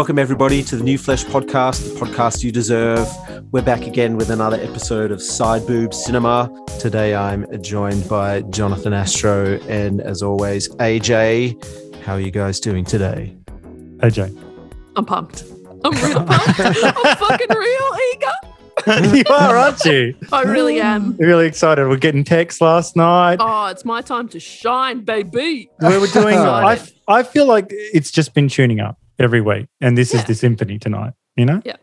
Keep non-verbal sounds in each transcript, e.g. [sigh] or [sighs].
Welcome, everybody, to the New Flesh podcast, the podcast you deserve. We're back again with another episode of Side Boob Cinema. Today, I'm joined by Jonathan Astro and, as always, AJ. How are you guys doing today? AJ. I'm pumped. I'm real pumped. [laughs] I'm fucking real eager. [laughs] you are, aren't you? I really am. Really excited. We're getting texts last night. Oh, it's my time to shine, baby. We were doing. [laughs] I, I feel like it's just been tuning up every week, and this is the symphony tonight. You know. Yeah.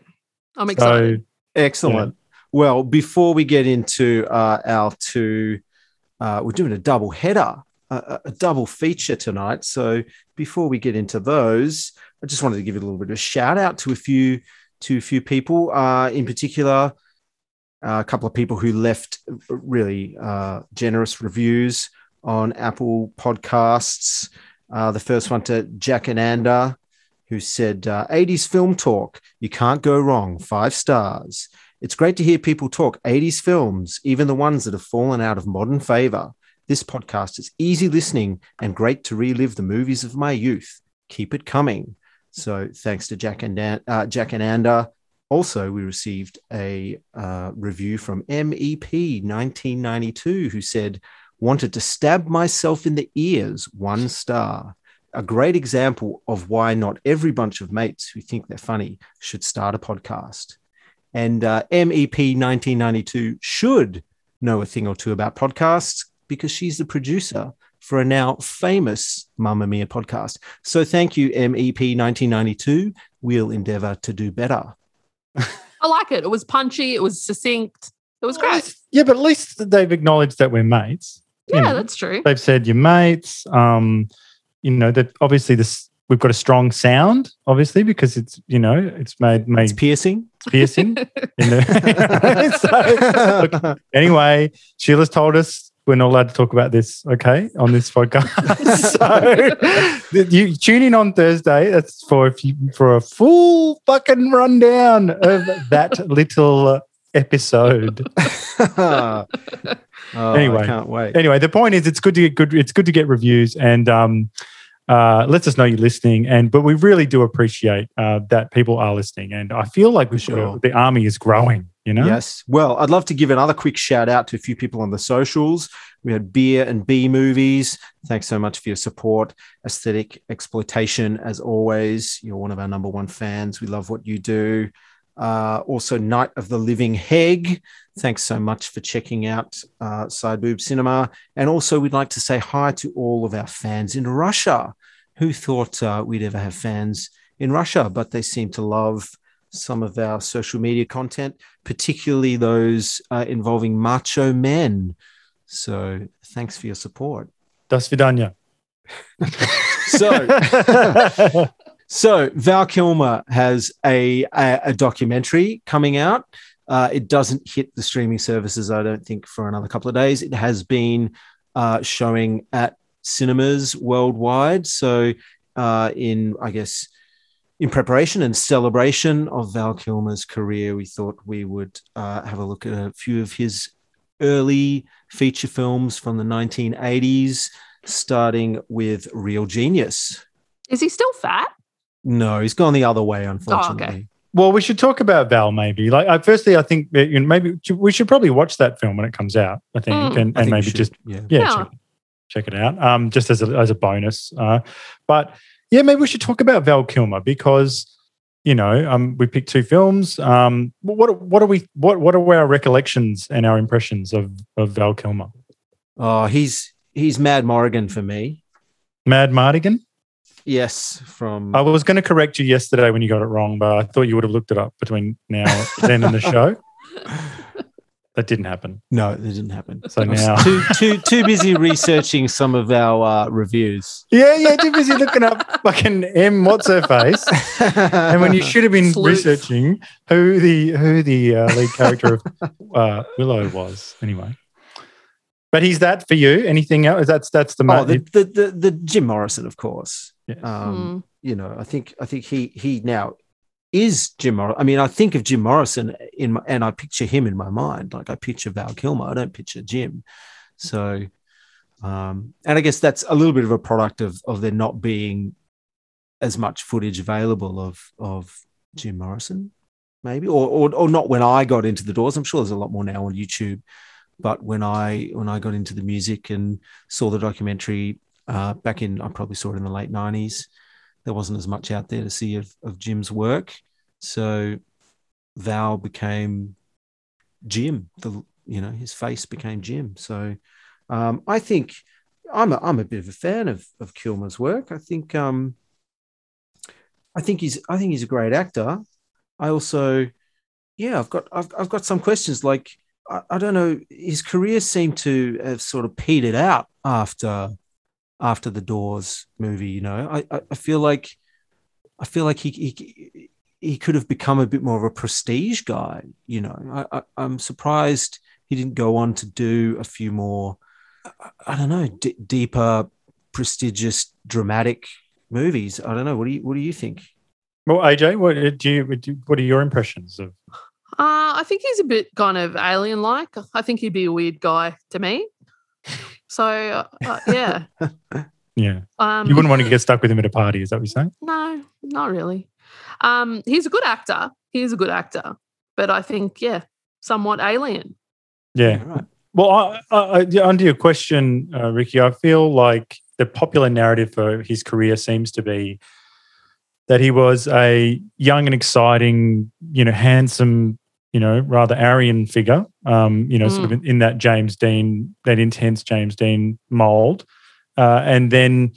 I'm excited. So, Excellent. Well, before we get into uh, our two, uh, we're doing a double header, a, a- a double feature tonight. So before we get into those, I just wanted to give it a little bit of a shout out to a few to a few people, uh, in particular, uh, a couple of people who left really uh, generous reviews on Apple Podcasts. Uh, the first one to Jack and Ander, who said, uh, 80s film talk. You can't go wrong. Five stars. It's great to hear people talk 80s films, even the ones that have fallen out of modern favor. This podcast is easy listening and great to relive the movies of my youth. Keep it coming. So thanks to Jack and Dan, uh, Jack and Ander. Also, we received a uh, review from MEP 1992 who said, Wanted to stab myself in the ears, one star. A great example of why not every bunch of mates who think they're funny should start a podcast. And uh, MEP 1992 should know a thing or two about podcasts because she's the producer for a now famous Mamamia podcast. So thank you, MEP 1992. We'll endeavor to do better. [laughs] I like it. It was punchy. It was succinct. It was great. Yeah, but at least they've acknowledged that we're mates. you Yeah, know. that's true. They've said you're mates. Um, you know that obviously this we've got a strong sound, obviously because it's you know it's made It's made piercing. piercing. the, [laughs] [laughs] so, look, anyway, Sheila's told us we're not allowed to talk about this, okay, on this podcast. [laughs] so you tune in on Thursday. That's for if you, for a full fucking rundown of that little episode. [laughs] [laughs] oh, Anyway. I can't wait. Anyway, the point is, it's good to get good. It's good to get reviews and um, uh, lets us know you're listening. And but we really do appreciate uh, that people are listening. And I feel like we should. Sure. The army is growing. You know. Yes. Well, I'd love to give another quick shout out to a few people on the socials. We had Beer and B movies. Thanks so much for your support. Aesthetic exploitation, as always. You're one of our number one fans. We love what you do. Uh, also, Night of the Living Heg. Thanks so much for checking out uh, Side Boob Cinema. And also, we'd like to say hi to all of our fans in Russia. Who thought uh, we'd ever have fans in Russia? But they seem to love some of our social media content particularly those uh, involving macho men. So thanks for your support. Das vidanya. [laughs] So, [laughs] so Val Kilmer has a, a, a documentary coming out. Uh, it doesn't hit the streaming services, I don't think, for another couple of days. It has been uh, showing at cinemas worldwide. So, uh, in I guess in preparation and celebration of Val Kilmer's career, we thought we would uh, have a look at a few of his early feature films from the 1980s, starting with Real Genius. Is he still fat? No, he's gone the other way, unfortunately. Okay. well, we should talk about Val. Maybe like I, firstly, I think that, you know, maybe we should probably watch that film when it comes out. I think, Mm. and, I think maybe just yeah. yeah, Yeah. Check, check it out. Um, just as a as a bonus. Uh, but yeah, maybe we should talk about Val Kilmer because you know, um, we picked two films. Um, what what are we what what are our recollections and our impressions of of Val Kilmer? Oh, he's he's Mad Morrigan for me. Madmartigan. Yes, from I was going to correct you yesterday when you got it wrong, but I thought you would have looked it up between now [laughs] then and the show. That didn't happen. no, it didn't happen. So now- too too too busy researching some of our uh, reviews. Yeah, yeah, too busy looking up fucking M. What's her face, and when you should have been Sleuth. researching who the who the uh, lead character of uh, Willow was. Anyway, but he's that for you. Anything else? That's that's the, oh, ma- the, the the the Jim Morrison, of course. Yeah. Um, you know, I think I think he he now is Jim Morrison. I mean, I think of Jim Morrison in my, and I picture him in my mind. Like I picture Val Kilmer. I don't picture Jim. So, um, and I guess that's a little bit of a product of of there not being as much footage available of of Jim Morrison, maybe, or, or or not when I got into the doors. I'm sure there's a lot more now on YouTube, but when I when I got into the music and saw the documentary uh, back in, I probably saw it in the late '90s. There wasn't as much out there to see of of Jim's work, so Val became Jim. The you know his face became Jim. So um, I think I'm a, I'm a bit of a fan of of Kilmer's work. I think um, I think he's I think he's a great actor. I also yeah I've got I've, I've got some questions like I, I don't know his career seemed to have sort of petered out after after the Doors movie. You know I I, I feel like I feel like he, he he could have become a bit more of a prestige guy. You know I, I am surprised he didn't go on to do a few more I, I don't know d- deeper prestigious dramatic movies. I don't know. What do you What do you think? Well, AJ, what do you? What are your impressions of? Uh, I think he's a bit kind of alien-like. I think he'd be a weird guy to me. So uh, uh, yeah, [laughs] Yeah, um, you wouldn't want to get stuck with him at a party. Is that what you're saying? No, not really. Um, he's a good actor. He's a good actor, but I think yeah, somewhat alien. Yeah. Right. Well, I, I, I, under your question, uh, Ricky, I feel like the popular narrative for his career seems to be that he was a young and exciting, you know, handsome, you know, rather Aryan figure, um, you know, sort of in, in that James Dean, that intense James Dean mold. Uh, and then,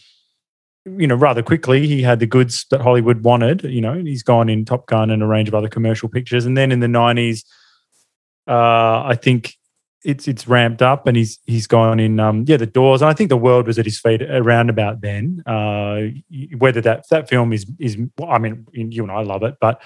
you know, rather quickly, he had the goods that Hollywood wanted. You know, he's gone in Top Gun and a range of other commercial pictures. And then in the 90s, uh, I think it's it's ramped up and he's he's gone in um yeah the doors and I think the world was at his feet around about then uh whether that that film is is I mean you and I love it but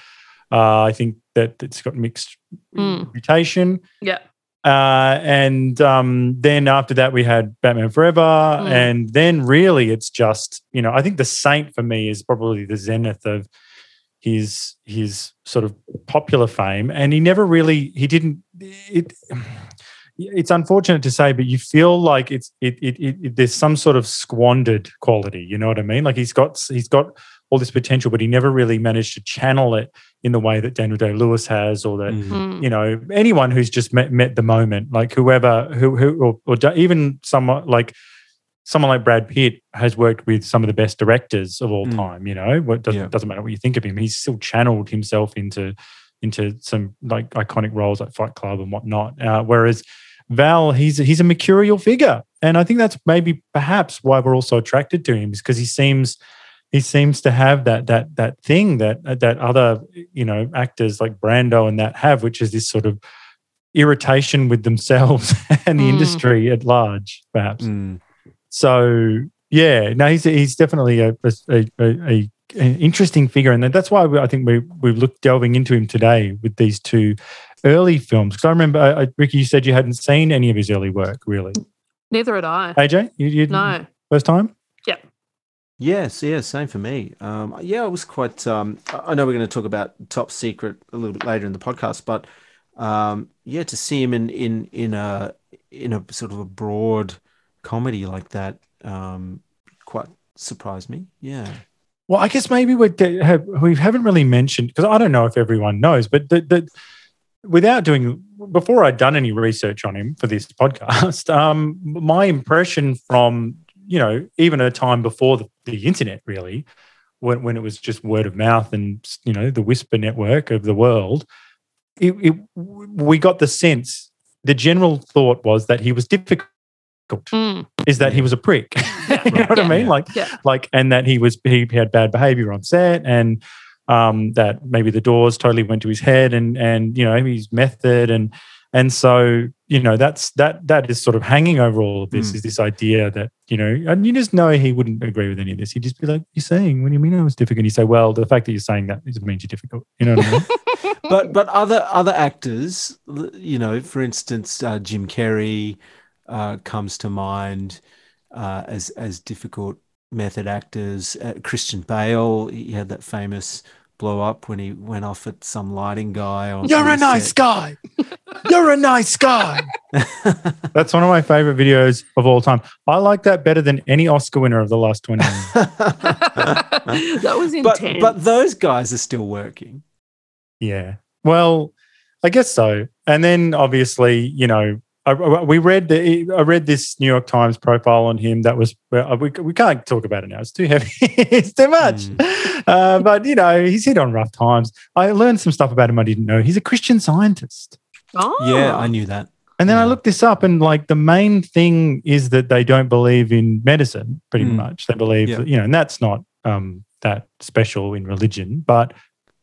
uh I think that it's got mixed Mm. reputation Yeah. uh and um then after that we had Batman Forever Mm. and then really it's just you know I think the Saint for me is probably the zenith of his his sort of popular fame and he never really he didn't it it's unfortunate to say, but you feel like it's it, it, it, it there's some sort of squandered quality. You know what I mean? Like he's got he's got all this potential, but he never really managed to channel it in the way that Daniel Day Lewis has, or that Mm. Mm. you know anyone who's just met, met the moment, like whoever who who or, or even someone like someone like Brad Pitt has worked with some of the best directors of all Mm. time. You know, what doesn't Yeah. doesn't matter what you think of him, he's still channeled himself into into some like iconic roles like Fight Club and whatnot. Uh, whereas Val, he's he's a mercurial figure, and I think that's maybe perhaps why we're also attracted to him, is because he seems he seems to have that that that thing that that other you know actors like Brando and that have, which is this sort of irritation with themselves [laughs] and the Mm. industry at large, perhaps. Mm. So yeah, no, he's he's definitely a a, a, a an interesting figure, and that's why we, I think we we've looked delving into him today with these two early films. Because I remember, uh, Ricky, you said you hadn't seen any of his early work, really. Neither had I. AJ, you, you No. first time? Yes, yeah, same for me. Um, yeah, I was quite. Um, I know we're going to talk about Top Secret a little bit later in the podcast, but um, yeah, to see him in in in a in a sort of a broad comedy like that um, quite surprised me. Yeah. Well, I guess maybe we we haven't really mentioned because I don't know if everyone knows, but the, the without doing before I'd done any research on him for this [laughs] podcast, um, my impression from you know even a time before the, the internet really, when when it was just word of mouth and you know the whisper network of the world, it, it we got the sense the general thought was that he was difficult, Mm. is that he was a prick. [laughs] you [laughs] know what I Yeah. mean? Like Yeah. like and that he was he had bad behavior on set and um that maybe the doors totally went to his head and and you know his method and and so you know that's that that is sort of hanging over all of this Mm. is this idea that you know and you just know he wouldn't agree with any of this he'd just be like you're saying what do you mean I was difficult you say well the fact that you're saying that doesn't you're difficult you know what I mean [laughs] but but other other actors, you know, for instance, uh, Jim Carrey uh, comes to mind uh, as as difficult method actors. Uh, Christian Bale, he had that famous blow up when he went off at some lighting guy. On on the set. guy [laughs] You're a nice guy. [laughs] That's one of my favorite videos of all time. I like that better than any Oscar winner of the last 20 years. [laughs] that was but intense. but those guys are still working. Yeah. Well, I guess so. And then obviously, you know, I, I- we read the I read this New York Times profile on him that was well, we we can't talk about it now. It's too heavy. [laughs] it's too much. Uh, but you know, he's hit on rough times. I learned some stuff about him I didn't know. He's a Christian scientist. Oh. Yeah, I knew that. And then I Yeah. looked this up, and like the main thing is that they don't believe in medicine. Pretty Mm. much, they believe Yeah. that, you know, and that's not um, that special in religion. But at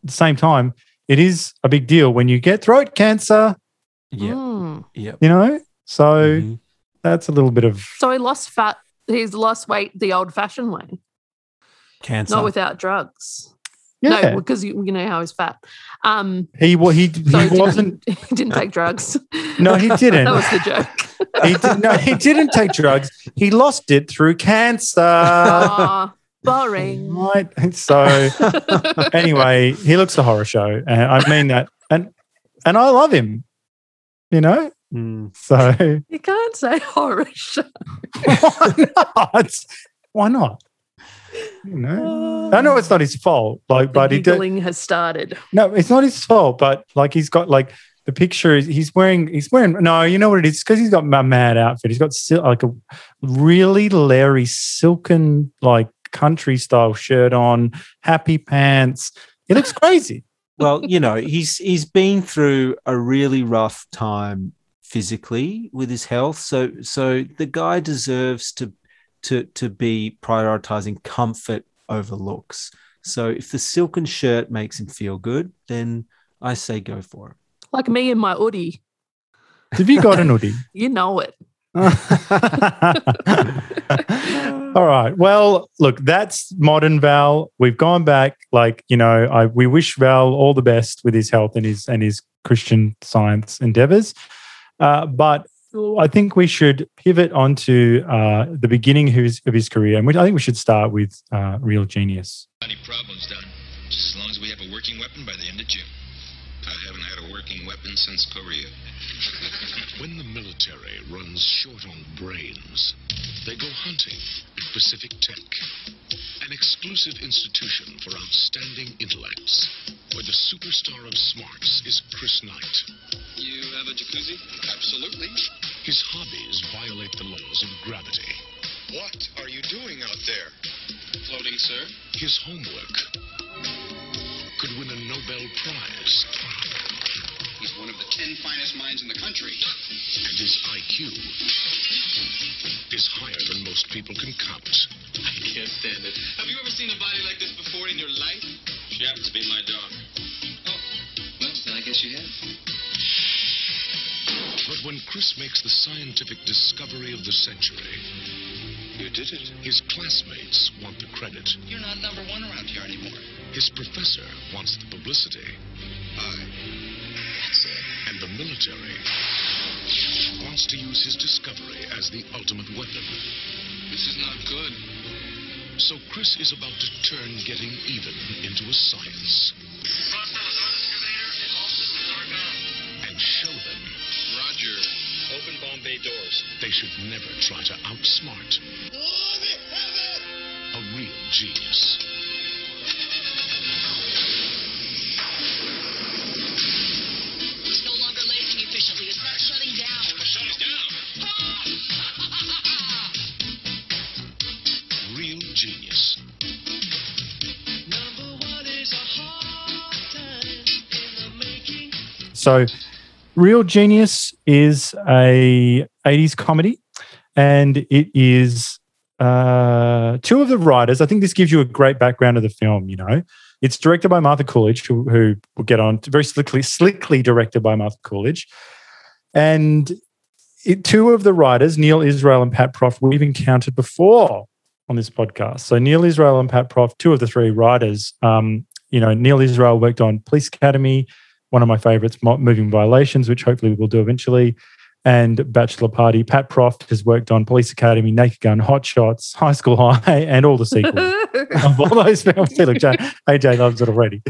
the same time, it is a big deal when you get throat cancer. Yeah, Mm. yeah. You know, so Mhm. that's a little bit of So he lost fat. He's lost weight the old-fashioned way, Cancer. not without drugs. yeah. No, because you, you know how he's fat. Um, he wa- he so he didn't- wasn't. [laughs] He didn't take drugs. No, he [laughs] didn't. that was the joke. He did, no, he didn't take drugs. He lost it through cancer. Aw, boring. right. So anyway, he looks a horror show, and I mean that, and and I love him. You know, Mm. so You can't say horror show. [laughs] why not? Why not? You know, oh. I know it's not his fault. Like, The but he did. giggling has started. No, it's not his fault. But like, he's got like the picture. is He's wearing. He's wearing. No, you know what it is? Because he's got a mad outfit. He's got sil- like a really Larry silken like country style shirt on, happy pants. He looks crazy. [laughs] well, you know, he's he's been through a really rough time physically with his health. So so the guy deserves to to to be prioritizing comfort over looks. So if the silken shirt makes him feel good, then I say go for it. Like me and my hoodie. Have you got an hoodie? [laughs] You know it. [laughs] All right. Well, look, that's modern Val. We've gone back. Like you know, I we wish Val all the best with his health and his and his Christian science endeavors. Uh, but I think we should pivot onto uh, the beginning of his, of his career, and I think we should start with uh, Real Genius. Any problems done? Just as long as we have a working weapon by the end of June. I haven't had a working weapon since Korea. [laughs] When the military runs short on brains, they go hunting at Pacific Tech, an exclusive institution for outstanding intellects, where the superstar of smarts is Chris Knight. You have a jacuzzi? Absolutely. His hobbies violate the laws of gravity. What are you doing out there? Floating, sir. His homework could win a Nobel Prize, He's one of the ten finest minds in the country. and his IQ is higher than most people can count. I can't stand it. Have you ever seen a body like this before in your life? She happens to be my dog. Oh, well, then I guess you have. But when Chris makes the scientific discovery of the century, You did it. his classmates want the credit. You're not number one around here anymore. His professor wants the publicity, I. That's it. and the military wants to use his discovery as the ultimate weapon. This is not good. So Chris is about to turn getting even into a science Open bomb bay doors. they should never try to outsmart a real genius. It's no longer lasing efficiently. It's not shutting down. Shut down. [laughs] Real genius. So, Real Genius is a 80s comedy, and it is uh, two of the writers. I think this gives you a great background of the film. You know, it's directed by Martha Coolidge, who, who will get on very slickly, slickly directed by Martha Coolidge, and it, two of the writers, Neal Israel and Pat Proft, we've encountered before on this podcast. So Neal Israel and Pat Proft, two of the three writers. Um, you know, Neal Israel worked on Police Academy, one of my favorites, Moving Violations, which hopefully we'll do eventually, and Bachelor Party. Pat Proft has worked on Police Academy, Naked Gun, Hot Shots, High School High, [laughs] and all the sequels [laughs] of all those films. See, look, Jay, AJ loves it already.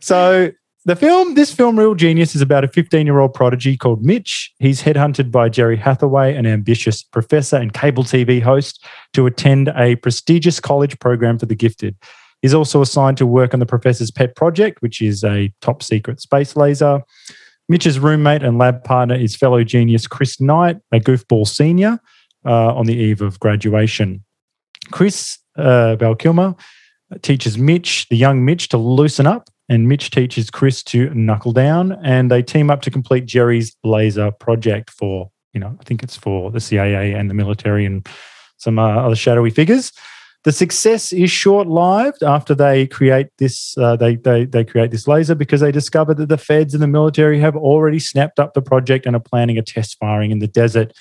So the film, this film, Real Genius, is about a 15 year old prodigy called Mitch. He's headhunted by Jerry Hathaway, an ambitious professor and cable TV host, to attend a prestigious college program for the gifted. He's also assigned to work on the professor's pet project, which is a top secret space laser. Mitch's roommate and lab partner is fellow genius Chris Knight, a goofball senior, uh, on the eve of graduation. Chris uh, teaches Mitch, the young Mitch, to loosen up, and Mitch teaches Chris to knuckle down, and they team up to complete Jerry's laser project for, you know, I think it's for the CIA and the military and some uh, other shadowy figures. The success is short-lived after they create this. Uh, they, they they create this laser because they discover that the feds and the military have already snapped up the project and are planning a test firing in the desert.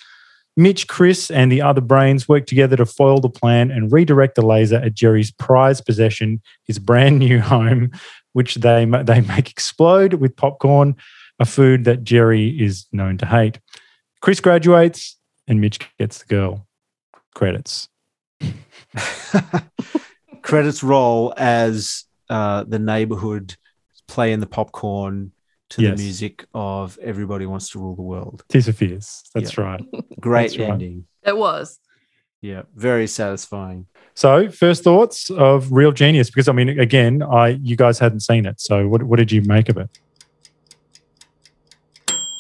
Mitch, Chris, and the other brains work together to foil the plan and redirect the laser at Jerry's prized possession, his brand new [laughs] home, which they they make explode with popcorn, a food that Jerry is known to hate. Chris graduates, and Mitch gets the girl. Credits. [laughs] Credits roll as uh, the neighborhood playing the popcorn to Yes. the music of Everybody Wants to Rule the World. Tears for Fears. That's right. [laughs] Great That's right. ending. It was. Yeah, very satisfying. So, first thoughts of Real Genius, because I mean, again, I you guys hadn't seen it. So, what what did you make of it?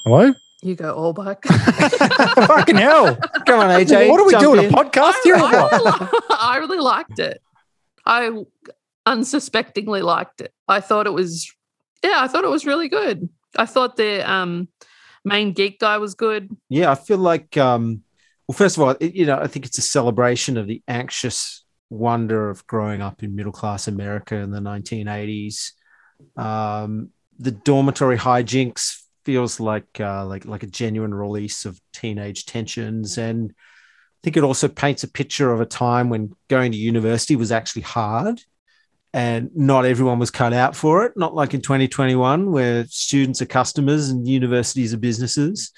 Hello? You go all back. [laughs] Fucking hell! Come on, AJ. what are we doing? in. A podcast here? or I, really, I really liked it. I unsuspectingly liked it. I thought it was, yeah, I thought it was really good. I thought the um, main geek guy was good. Yeah, I feel like, um, well, first of all, it, you know, I think it's a celebration of the anxious wonder of growing up in middle class America in the 1980s. Um, the dormitory hijinks feels like uh, like like a genuine release of teenage tensions, and I think it also paints a picture of a time when going to university was actually hard. And not everyone was cut out for it. Not like in 2021, where students are customers and universities are businesses.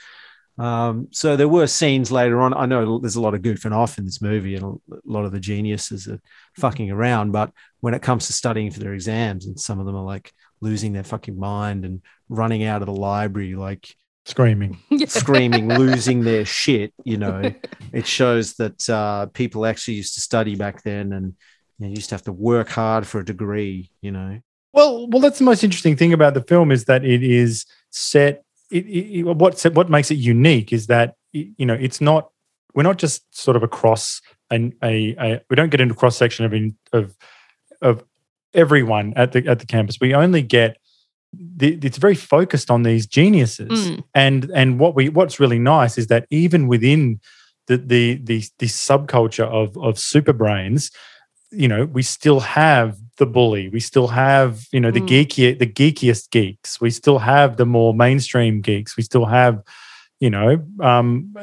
Um, so there were scenes later on. I know there's a lot of goofing off in this movie, and a lot of the geniuses are fucking around. But when it comes to studying for their exams, and some of them are like losing their fucking mind and running out of the library, like Screaming. [laughs] screaming, losing their [laughs] shit. You know, it shows that uh, people actually used to study back then, and you, know, you used to have to work hard for a degree. You know, Well, well, that's the most interesting thing about the film is that it is set. It, it, it- what set- what makes it unique is that you know it's not. We're not just sort of across an a, a we don't get into cross section of in- of of everyone at the at the campus. We only get. The, it's very focused on these geniuses, Mm. and and what we what's really nice is that even within the the the, the subculture of of super brains, you know, we still have the bully, we still have you know the Mm. geeky the geekiest geeks, we still have the more mainstream geeks, we still have you know um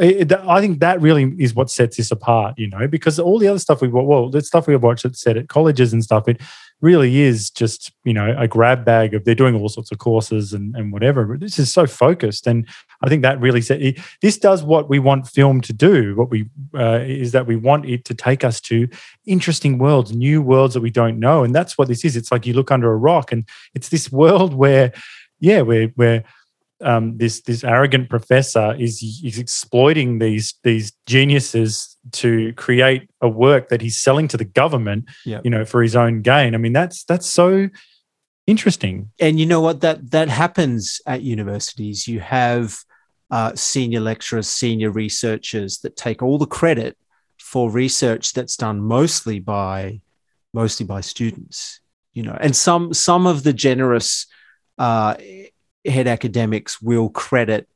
it, i think that really is what sets this apart you know because all the other stuff we well the stuff we watch at set at colleges and stuff it really is just you know a grab bag of they're doing all sorts of courses and, and whatever. But this is so focused and i think that really set it, this does what we want film to do. What we uh, is that we want it to take us to interesting worlds new worlds that we don't know and that's what this is. It's like you look under a rock and it's this world where yeah where where um, this this arrogant professor is is exploiting these these geniuses to create a work that he's selling to the government, Yeah. you know, for his own gain. I mean, that's that's so interesting. and you know what that that happens at universities you have uh, senior lecturers senior researchers that take all the credit for research that's done mostly by mostly by students you know and some some of the generous uh, head academics will credit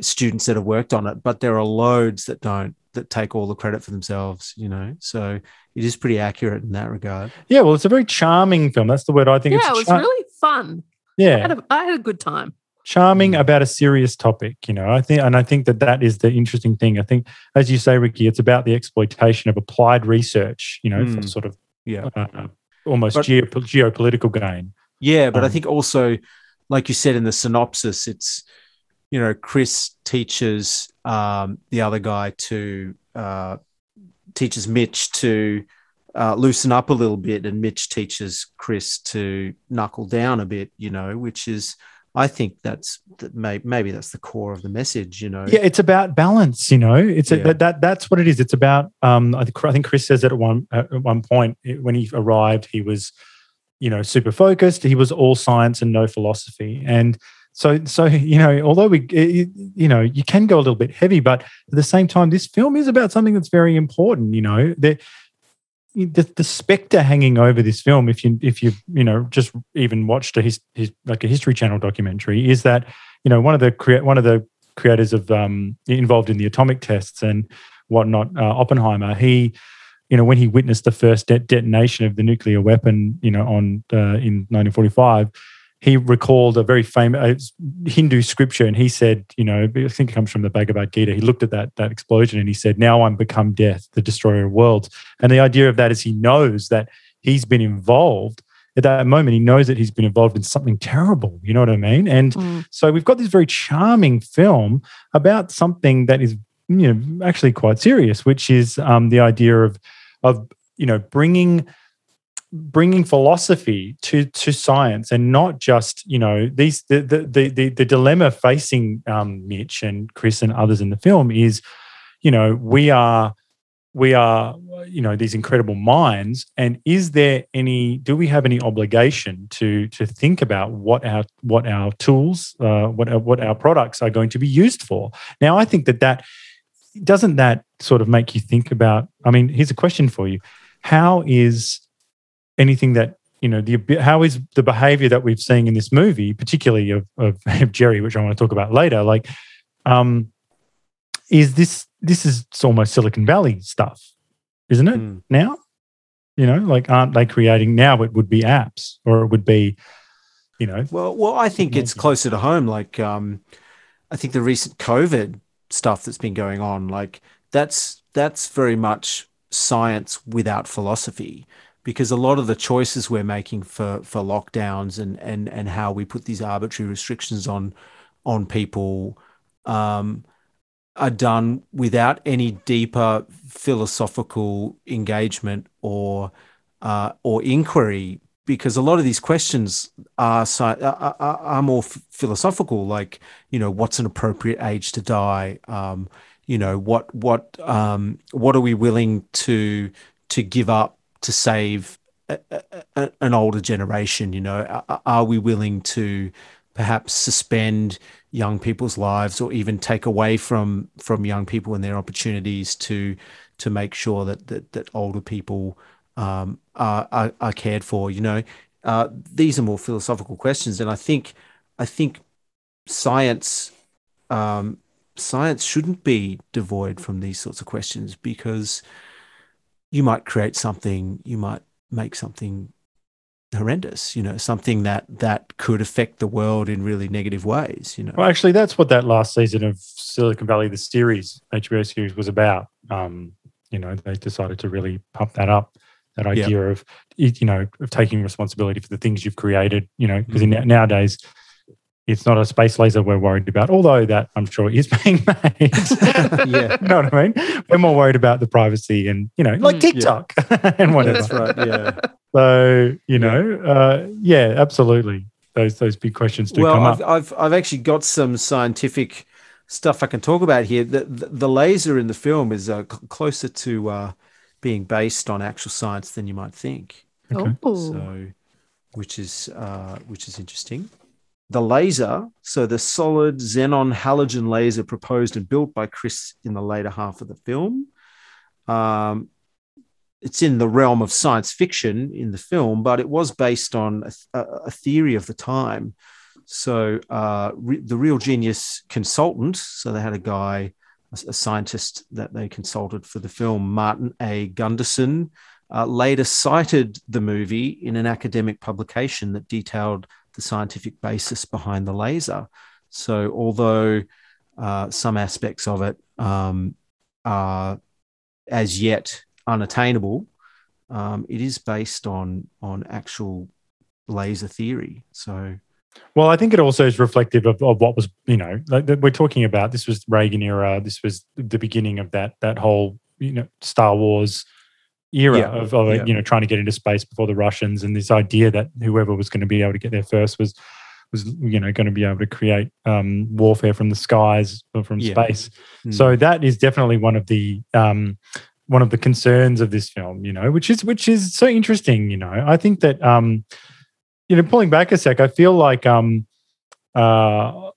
students that have worked on it but there are loads that don't that take all the credit for themselves you know so it is pretty accurate in that regard Yeah, well, it's a very charming film. That's the word I think. yeah, it's it was char- really fun. I yeah, had, a, I had a good time. charming Mm. about a serious topic. You know, I think, and I think that that is the interesting thing. I think, as you say, Ricky, it's about the exploitation of applied research. You know, for Mm. sort of yeah uh, almost But- geo- geopolitical gain. Yeah, but I Um, think also, like you said in the synopsis, it's you know Chris teaches um, the other guy to uh, teaches Mitch to uh, loosen up a little bit, and Mitch teaches Chris to knuckle down a bit. You know, which is I think that's that may, maybe that's the core of the message. You know, Yeah, it's about balance. You know, it's a, that, that that's what it is. It's about. Um, I think Chris says it at one at one point when he arrived, he was, you know, super focused. He was all science and no philosophy, and so so you know, although we you know you can go a little bit heavy, but at the same time, this film is about something that's very important. You know, the the, the specter hanging over this film, if you if you you know just even watched a his, his like a History Channel documentary, is that you know one of the crea- one of the creators of um, involved in the atomic tests and whatnot, uh, Oppenheimer, he, you know, when he witnessed the first de- detonation of the nuclear weapon, you know, on uh, in 1945, he recalled a very famous Hindu scripture, and he said, you know, I think it comes from the Bhagavad Gita. He looked at that that explosion and he said, "Now I'm become death, the destroyer of worlds." And the idea of that is he knows that he's been involved at that moment. He knows that he's been involved in something terrible. You know what I mean? And Mm. so we've got this very charming film about something that is, you know, actually quite serious, which is um, the idea of, of you know, bringing bringing philosophy to to science and not just you know these the the the, the, dilemma facing um, Mitch and Chris and others in the film is, you know, we are we are you know these incredible minds. And is there any do we have any obligation to to think about what our what our tools uh, what what our products are going to be used for? Now i think that that doesn't that sort of make you think about i mean here's a question for you how is anything that you know the how is the behavior that we've seen in this movie particularly of, of, of [laughs] jerry which i want to talk about later like um is this this is almost silicon valley stuff isn't it Mm. now you know like aren't they creating now it would be apps or it would be you know Well, well, I think it's closer to home. Like, um, I think the recent COVID stuff that's been going on, like that's that's very much science without philosophy, because a lot of the choices we're making for for lockdowns and and and how we put these arbitrary restrictions on on people um, are done without any deeper philosophical engagement or uh, or inquiry because a lot of these questions are, are, are, more philosophical like you know what's an appropriate age to die? Um, you know what what um, what are we willing to to give up to save a, a- an older generation? You know are, are we willing to perhaps suspend young people's lives or even take away from from young people and their opportunities to to make sure that that, that older people um, are, are are cared for. You know, uh, these are more philosophical questions, and I think I think science um, science shouldn't be devoid from these sorts of questions because you might create something, you might make something horrendous. You know, something that that could affect the world in really negative ways. You know, Well, actually, that's what that last season of Silicon Valley, the series, HBO series, was about. Um, you know, they decided to really pump that up. That Yeah. idea of, you know, of taking responsibility for the things you've created. You know, because nowadays, it's not a space laser we're worried about, although that I'm sure is [laughs] being made. [laughs] Yeah. you know what I mean? We're more worried about the privacy and you know, like Mm. TikTok [laughs] and whatever. that's right. Yeah. So you know, uh, yeah, absolutely. Those those big questions do well, come I've, up. I've I've actually got some scientific stuff I can talk about here. The the, the laser in the film is uh, closer to uh, being based on actual science than you might think. Okay. Oh. So, which is uh, which is interesting. The laser, so the solid xenon halogen laser proposed and built by Chris in the later half of the film. Um, it's in the realm of science fiction in the film, but it was based on a, a, a theory of the time. So uh, re- the Real Genius consultant, so they had a guy, a, scientist that they consulted for the film, Martin A. Gundersen, uh, later cited the movie in an academic publication that detailed the scientific basis behind the laser. So although uh, some aspects of it um, are as yet unattainable, um, it is based on on actual laser theory. So Well, I think it also is reflective of, of what was, you know, like that we're talking about. This was Reagan era. This was the beginning of that that whole, you know, Star Wars era Yeah, of, of yeah. you know trying to get into space before the Russians, and this idea that whoever was going to be able to get there first was was you know going to be able to create um, warfare from the skies or from Yeah. space. Mm. So that is definitely one of the um, one of the concerns of this film, you know, which is which is so interesting. You know, I think that um, you know, pulling back a sec, I feel like um, uh,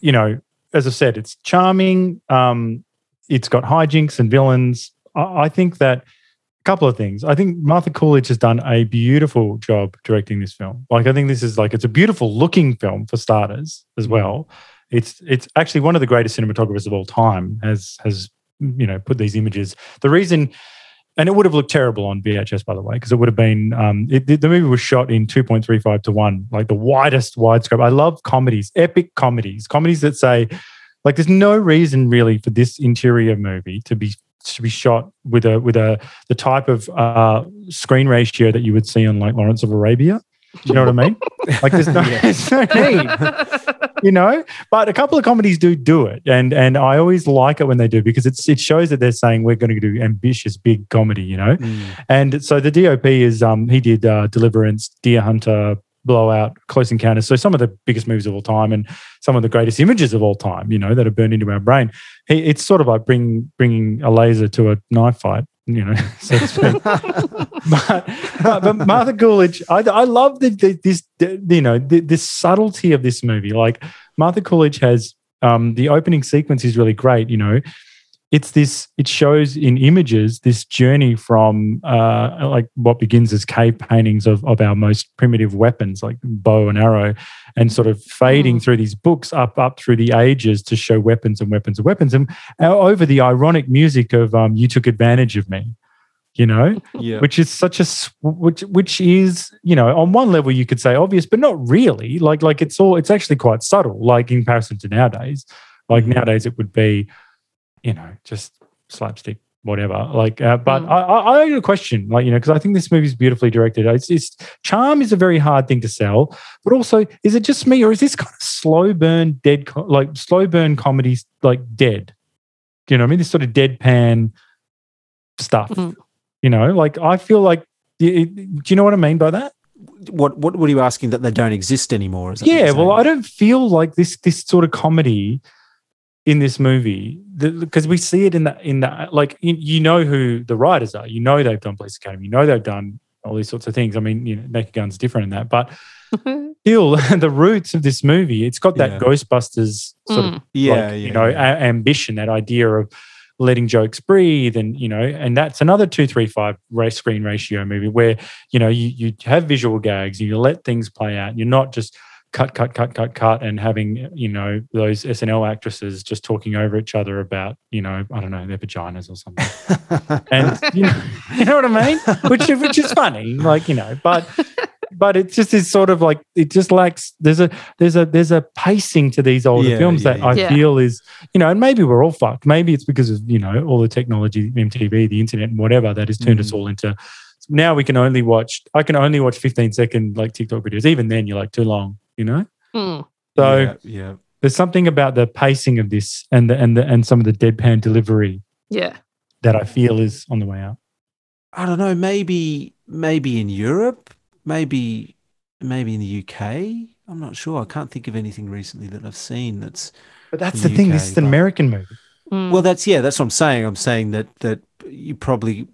you know, as I said, it's charming. Um, it's got hijinks and villains. I, I think that a couple of things. I think Martha Coolidge has done a beautiful job directing this film. Like, I think this is like it's a beautiful looking film for starters as well. It's it's actually one of the greatest cinematographers of all time. Has has you know put these images. The reason. And it would have looked terrible on VHS, by the way, because it would have been. Um, it, the- the movie was shot in two point three five to one, like the widest widescope. I love comedies, epic comedies, comedies that say, like, there's no reason really for this interior movie to be to be shot with a with a the type of uh, screen ratio that you would see on like Lawrence of Arabia. Do you know what I mean? [laughs] Like, there's no, there's no need [laughs] you know? But a couple of comedies do do it and and i always like it when they do because it's it shows that they're saying we're going to do ambitious big comedy you know? Mm. and so the dop is um he did uh deliverance deer hunter blowout close encounters so some of the biggest movies of all time and some of the greatest images of all time you know that are burned into our brain. He, it's sort of like bring, bringing a laser to a knife fight you know [laughs] so [laughs] but, but, but Martha Coolidge, I, I love the, the, this, the, you know, the, this subtlety of this movie. Like Martha Coolidge has um, the opening sequence is really great. You know, it's this. It shows in images this journey from uh, like what begins as cave paintings of of our most primitive weapons, like bow and arrow, and sort of fading through these books up up through the ages to show weapons and weapons and weapons, and uh, over the ironic music of um, "You Took Advantage of Me." You know, [laughs] Yeah. which is such a which which is you know on one level you could say obvious but not really like like it's all it's actually quite subtle like in comparison to nowadays like Mhm. nowadays it would be you know just slapstick whatever like uh, but Mm. I, I I got a question like you know because I think this movie is beautifully directed it's, it's charm is a very hard thing to sell but also is it just me or is this kind of slow burn dead co- like slow burn comedies like dead Do you know what I mean this sort of deadpan stuff Mhm. you know, like I feel like, y- do you know what I mean by that? What, what what are you asking that they don't exist anymore? Is that Yeah. Well, I don't feel like this this sort of comedy in this movie because we see it in the in the like you, you know who the writers are. You know they've done Police Academy. You know they've done all these sorts of things. I mean, you know, Naked Gun's different in that, but [laughs] still, [laughs] the roots of this movie, it's got that Yeah. Ghostbusters sort of Mm. yeah, like, yeah, you know, yeah. a- ambition, that idea of letting jokes breathe, and you know, and that's another two, three, five screen ratio movie where you know you you have visual gags and you let things play out. And you're not just cut, cut, cut, cut, cut, and having you know those SNL actresses just talking over each other about you know I don't know their vaginas or something [laughs] and you know, [laughs] you know what I mean? Which which is funny, like you know, but but it just is sort of like it just lacks. There's a there's a there's a pacing to these older Yeah, films yeah, that yeah. I Yeah. feel is you know, and maybe we're all fucked. Maybe it's because of you know all the technology, MTV, the internet, and whatever that has turned us Mm. all into. Now we can only watch. I can only watch 15 second like TikTok videos. Even then, you're like too long. You know. Mm. So yeah, yeah. there's something about the pacing of this and the and the and some of the deadpan delivery Yeah. that I feel is on the way out. I don't know. Maybe maybe in Europe, maybe maybe in the UK. I'm not sure. I can't think of anything recently that I've seen that's But that's in the thing. UK, This is an American movie. Mm. Well, that's yeah, that's what I'm saying. I'm saying that that you probably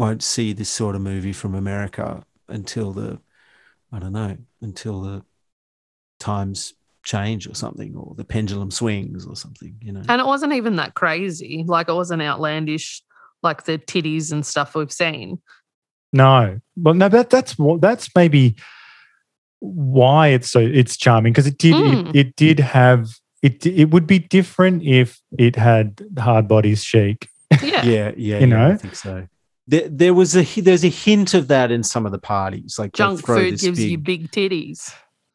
won't see this sort of movie from America until the I don't know until the times change or something, or the pendulum swings or something. You know. and it wasn't even that crazy. Like it wasn't outlandish, like the titties and stuff we've seen. No, well, no, that that's what that's maybe why it's so it's charming because it did Mm. it, it did have it it would be different if it had hard bodies chic. Yeah. Yeah, yeah, You yeah, I know? think so. There, there was a there's a hint of that in some of the parties. Like Junk food this gives you big- big titties.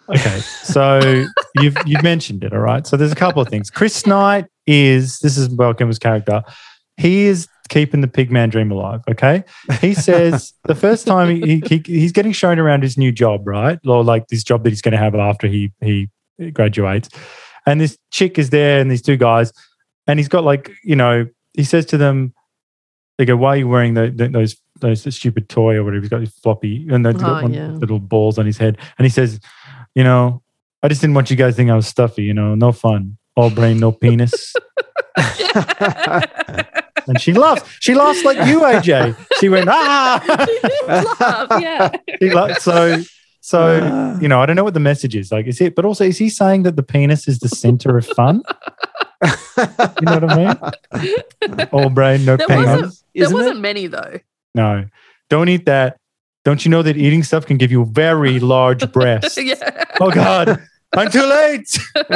Okay, so [laughs] you've you've mentioned it, all right. So there's a couple of things. Chris Knight is this is Val Kilmer's character. He is keeping the pigman dream alive. Okay, he says the first time he, he he's getting shown around his new job, right, or like this job that he's going to have after he he graduates, and this chick is there, and these two guys, and he's got like you know he says to them, they go, "Why are you wearing the, the, those those stupid toy or whatever?" He's got his floppy and got Oh, one yeah. little balls on his head, and he says, "You know, I just didn't want you guys to think I was stuffy. You know, no fun, all brain, no penis." [laughs] and she laughs. She laughs like you, AJ. She went, "Ah!" [laughs] She laugh, yeah. [laughs] He laughed, so so [sighs] you know, I don't know what the message is. Like, is it? But also, is he saying that the penis is the center of fun? You know what I mean? All brain, no There penis. Wasn't, there Isn't wasn't it? many though. No, don't eat that. Don't you know that eating stuff can give you very [laughs] large breasts? yeah. Oh God, I'm too late. [laughs] [laughs]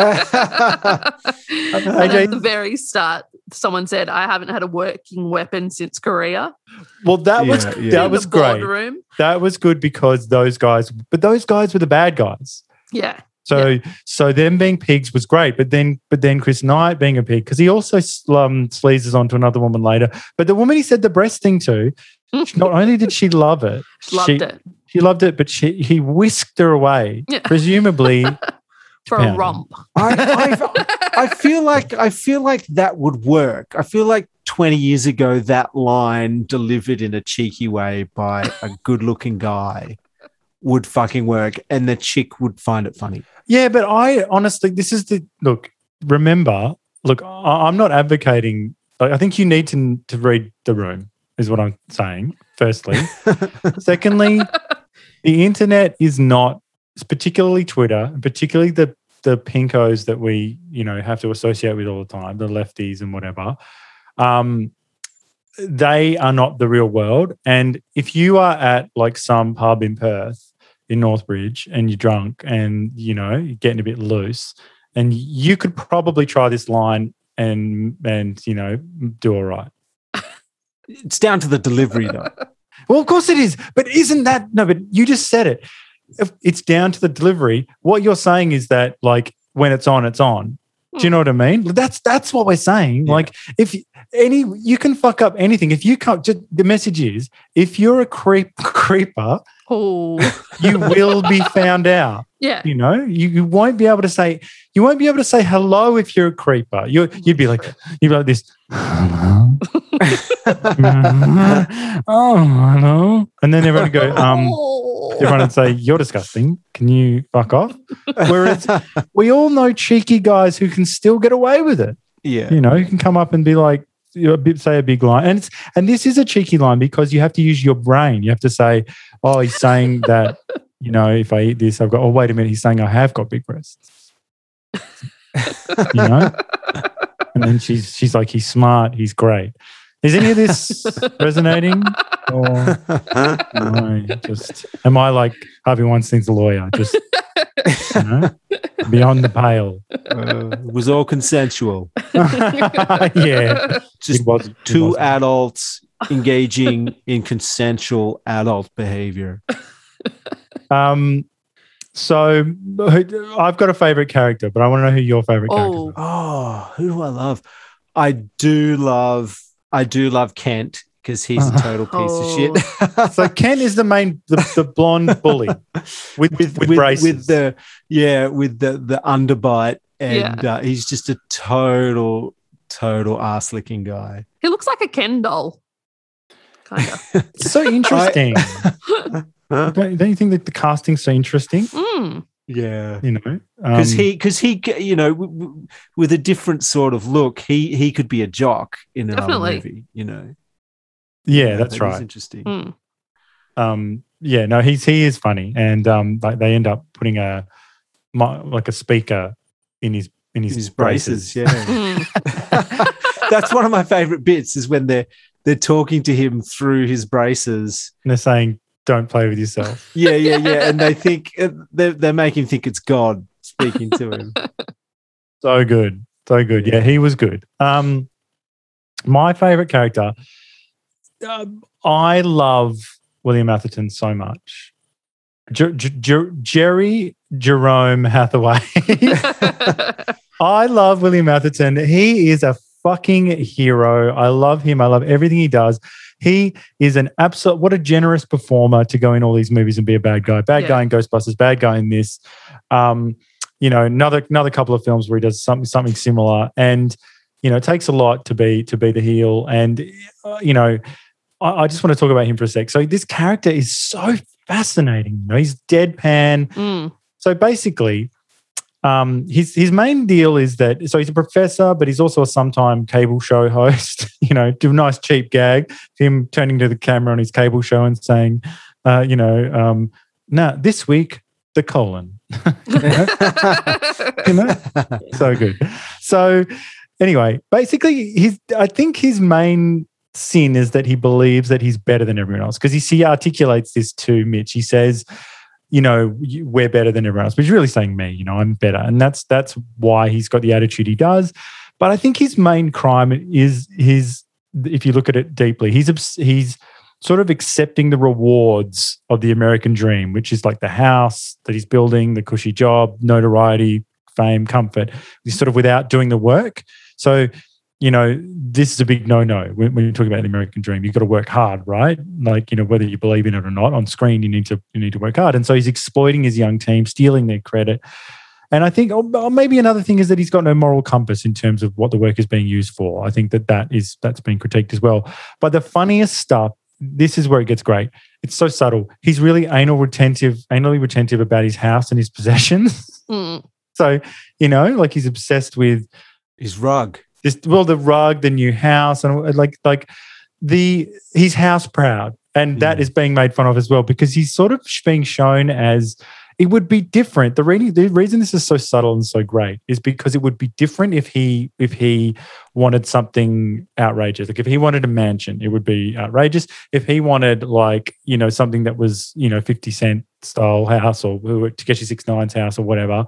And AJ at the very start, someone said, I haven't had a working weapon since Korea. Well, that was Yeah, yeah. that was great. boardroom. That was good because those guys, but those guys were the bad guys. Yeah. So so them being pigs was great, but then but then Chris Knight being a pig because he also um, sleazes onto another woman later. But the woman he said the breast thing to, [laughs] not only did she love it, Loved she, it. She loved it, but she he whisked her away, Yeah. [laughs] presumably. For a romp. I, I, I [laughs] feel like I feel like that would work. I feel like 20 years ago that line delivered in a cheeky way by a good-looking guy would fucking work, and the chick would find it funny. Yeah, but I honestly, this is the look. Remember, look, I, I'm not advocating. Like, I think you need to to read the room. Is what I'm saying. Firstly, [laughs] secondly, the internet is not, particularly Twitter, particularly the the pinkos that we you know have to associate with all the time, the lefties and whatever. Um, they are not the real world. And if you are at like some pub in Perth in Northbridge and you're drunk and you know you're getting a bit loose, and you could probably try this line and and you know do all right. [laughs] It's down to the delivery, though. [laughs] Well, of course it is, but isn't that no? But you just said it. If it's down to the delivery. What you're saying is that like when it's on, it's on. Do you hmm. know what I mean? That's that's what we're saying. Yeah. Like if any, you can fuck up anything. If you can't, just, the message is if you're a creep [laughs] creeper, Oh, [laughs] you will be found out. yeah. You know, you, you won't be able to say you won't be able to say hello if you're a creeper. You you'd be like you'd be like this. Hello. oh, hello. And then everyone would go, um, Oh. everyone would say, You're disgusting. Can you fuck off? Whereas we all know cheeky guys who can still get away with it. yeah. You know, you can come up and be like, you know, a bit- say a big line. And it's and this is a cheeky line because you have to use your brain. You have to say, Oh, he's saying [laughs] that, you know, if I eat this, I've got, oh, wait a minute, he's saying I have got big breasts. [laughs] you know? And then she's she's like, he's smart, he's great. Is any of this [laughs] resonating? Or no, just am I like Harvey Weinstein's a lawyer? Just [laughs] you know, beyond the pale. Uh, it was all consensual. [laughs] yeah. Just was- two adults engaging in consensual adult behavior. Um, so I've got a favorite character, but I want to know who your favorite character Oh, is. Oh, who do I love? I do love I do love Kent because he's a total piece of shit. [laughs] So Ken is the main, the, the blonde bully [laughs] with with, with, braces. with the yeah, with the the underbite, and uh, he's just a total total ass licking guy. he looks like a Ken doll. Kind of. [laughs] So interesting. Huh? don't, don't you think that the casting's so interesting? Mm. Yeah, You know, because Um, he because he you know w- w- with a different sort of look, he he could be a jock in another Definitely. movie. You know, yeah, that's that is right. interesting. Mm. um yeah no he's he is funny and um like they end up putting a like a speaker in his in his, His braces, yeah. Mm. [laughs] That's one of my favorite bits is when they're they're talking to him through his braces. and they're saying don't play with yourself [laughs] Yeah, yeah, yeah. And they think uh, they they make him think it's God speaking to him. [laughs] so good so good yeah he was good um my favorite character um, i love william atherton so much Jer- Jer- jerry jerome hathaway [laughs] I love William Atherton. He is a fucking hero. I love him. I love everything he does. He is an absolute, what a generous performer to go in all these movies and be a bad guy. Bad Yeah. guy in Ghostbusters, bad guy in this. Um, you know, another another couple of films where he does something something similar. And you know, it takes a lot to be to be the heel, and uh, you know, I, I just want to talk about him for a sec. So this character is so fascinating. You know, he's deadpan. Mm. So basically, um, his his main deal is that so he's a professor, but he's also a sometime cable show [laughs] host. you know, do a nice cheap gag, him turning to the camera on his cable show and saying, uh, you know, um, now this week the colon. [laughs] you know, [laughs] so good. So anyway, basically, his I think his main sin is that he believes that he's better than everyone else because he, he articulates this to Mitch. He says, you know, we're better than everyone else, but he's really saying me. You know, I'm better, and that's that's why he's got the attitude he does. But I think his main crime is his. If you look at it deeply, he's he's sort of accepting the rewards of the American dream, which is like the house that he's building, the cushy job, notoriety, fame, comfort. He's sort of without doing the work. So, you know, this is a big no no when, when you're talking about the American dream. You've got to work hard, right? Like, you know, whether you believe in it or not, on screen, you need to you need to work hard. And so he's exploiting his young team, stealing their credit. And I think oh, oh, maybe another thing is that he's got no moral compass in terms of what the work is being used for. I think that that is that's being critiqued as well. But the funniest stuff, this is where it gets great. It's so subtle. He's really anal retentive, anally retentive about his house and his possessions. Mm. [laughs] so you know, like he's obsessed with His rug. This well the rug the new house and uh, like like the he's house proud and that Yeah. is being made fun of as well because he's sort of being shown as it would be different. The reading the reason this is so subtle and so great is because it would be different if he if he wanted something outrageous. Like if he wanted a mansion it would be outrageous. If he wanted like you know something that was you know 50 cent style house or Tekashi 69's house or whatever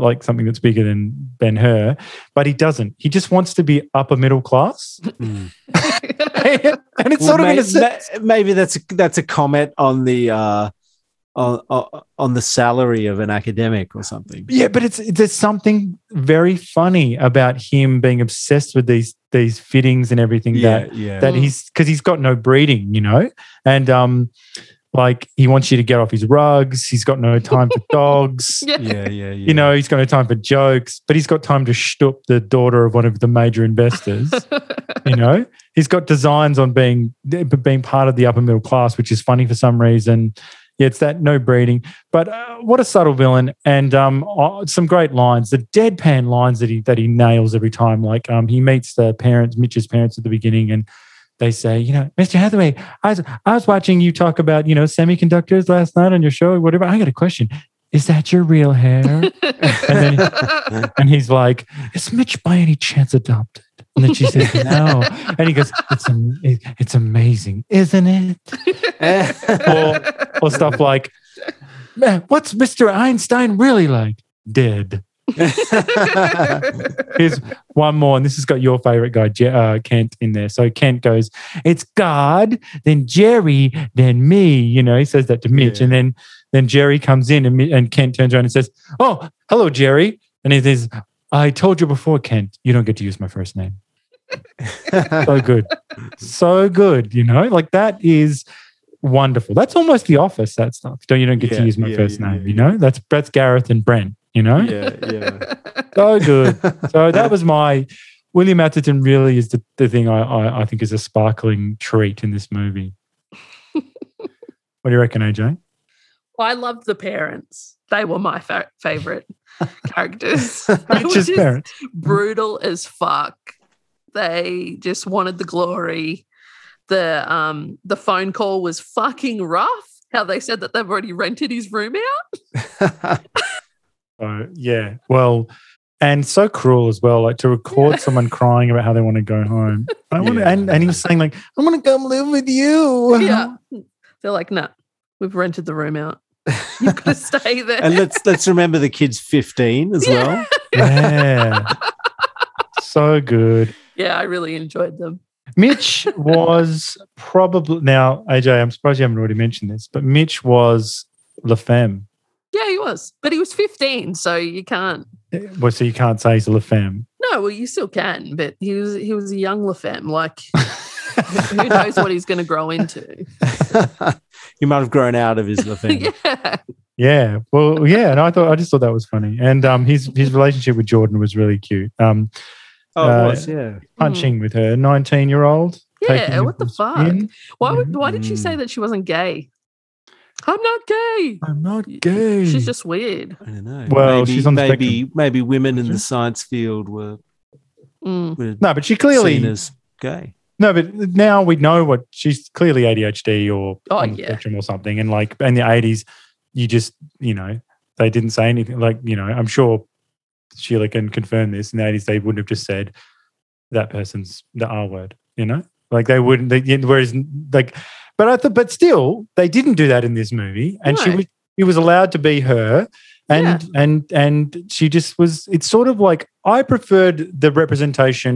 like something that's bigger than Ben Hur, but he doesn't. He just wants to be upper middle class, [laughs] [laughs] and it's Well, sort of in a sense. maybe that's a, that's a comment on the uh, on, on on the salary of an academic or something. Yeah, but it's there's something very funny about him being obsessed with these these fittings and everything that yeah. that Mm. he's because he's got no breeding, you know, and um, like he wants you to get off his rugs. He's got no time for [laughs] dogs. yeah. yeah, yeah, yeah. You know, he's got no time for jokes, but he's got time to shtup the daughter of one of the major investors. [laughs] you know he's got designs on being being part of the upper middle class which is funny for some reason yeah it's that no breeding but uh, what a subtle villain and um uh, some great lines the deadpan lines that he that he nails every time like um he meets the parents mitch's parents at the beginning and they say, you know, Mr. Hathaway, I was I was watching you talk about, you know, semiconductors last night on your show, or whatever. I got a question. Is that your real hair? [laughs] and, then And he's like, "Is Mitch by any chance adopted?" And then she says, [laughs] "No." And he goes, "It's am- it's amazing, isn't it?" [laughs] Or or stuff like, "Man, what's Mr. Einstein really like?" Dead. [laughs] Here's one more, and this has got your favorite guy, Je- uh, Kent, in there. So Kent goes, "It's God, then Jerry, then me." You know, he says that to Mitch, Yeah. and then then Jerry comes in, and, and Kent turns around and says, "Oh, hello, Jerry," and he says, "I told you before, Kent, you don't get to use my first name." [laughs] so good, so good. You know, like that is wonderful. That's almost the office. That stuff. Don't you don't get Yeah, to use my yeah, first yeah, name? You know, that's that's Gareth and Brent. You know, yeah, yeah. [laughs] so good. So [laughs] that was my William Atherton. Really is the, the thing I, I I think is a sparkling treat in this movie. [laughs] what do you reckon, AJ? I loved the parents. They were my fa- favorite characters. They were just parents. brutal as fuck. They just wanted the glory. The um the phone call was fucking rough. How they said that they've already rented his room out. So yeah, well, and so cruel as well. Like to record Yeah. [laughs] someone crying about how they want to go home. I want to, Yeah. and and he was saying like, I want to come live with you. Yeah. [laughs] They're like, nah, we've rented the room out. [laughs] You've got to stay there. and let's let's remember the kid's 15 as well. yeah. so good. yeah, I really enjoyed them. Mitch was probably now AJ. I'm surprised you haven't already mentioned this, but Mitch was La Femme. Yeah, he was. But he was 15, so you can't Well, so you can't say he's a La Femme. No, well, you still can, but he was he was a young LaFemme. Like, [laughs] who knows what he's going to grow into? [laughs] he might have grown out of his thing. [laughs] yeah, Yeah, well, yeah, and I thought I just thought that was funny, and um, his his relationship with Jordan was really cute. Um, Oh, it Uh, was, yeah. punching with her 19 year old. Yeah, what the fuck? Why would, why did she Mm. say that she wasn't gay? I'm not gay. I'm not gay. She's just weird. I don't know. Well, maybe, she's on the maybe maybe women in the science field were, Mm. were no, but she seen clearly as gay. no, but now we know what she's clearly ADHD or Oh, on the yeah. spectrum or something. And like in the 80s, you just you know they didn't say anything. Like you know, I'm sure Sheila can confirm this. In the 80s, they wouldn't have just said that person's the R word. You know, like they wouldn't. They, whereas like, but I thought, but still, they didn't do that in this movie, and she No. was she was allowed to be her. And Yeah. and and she just was. It's sort of like I preferred the representation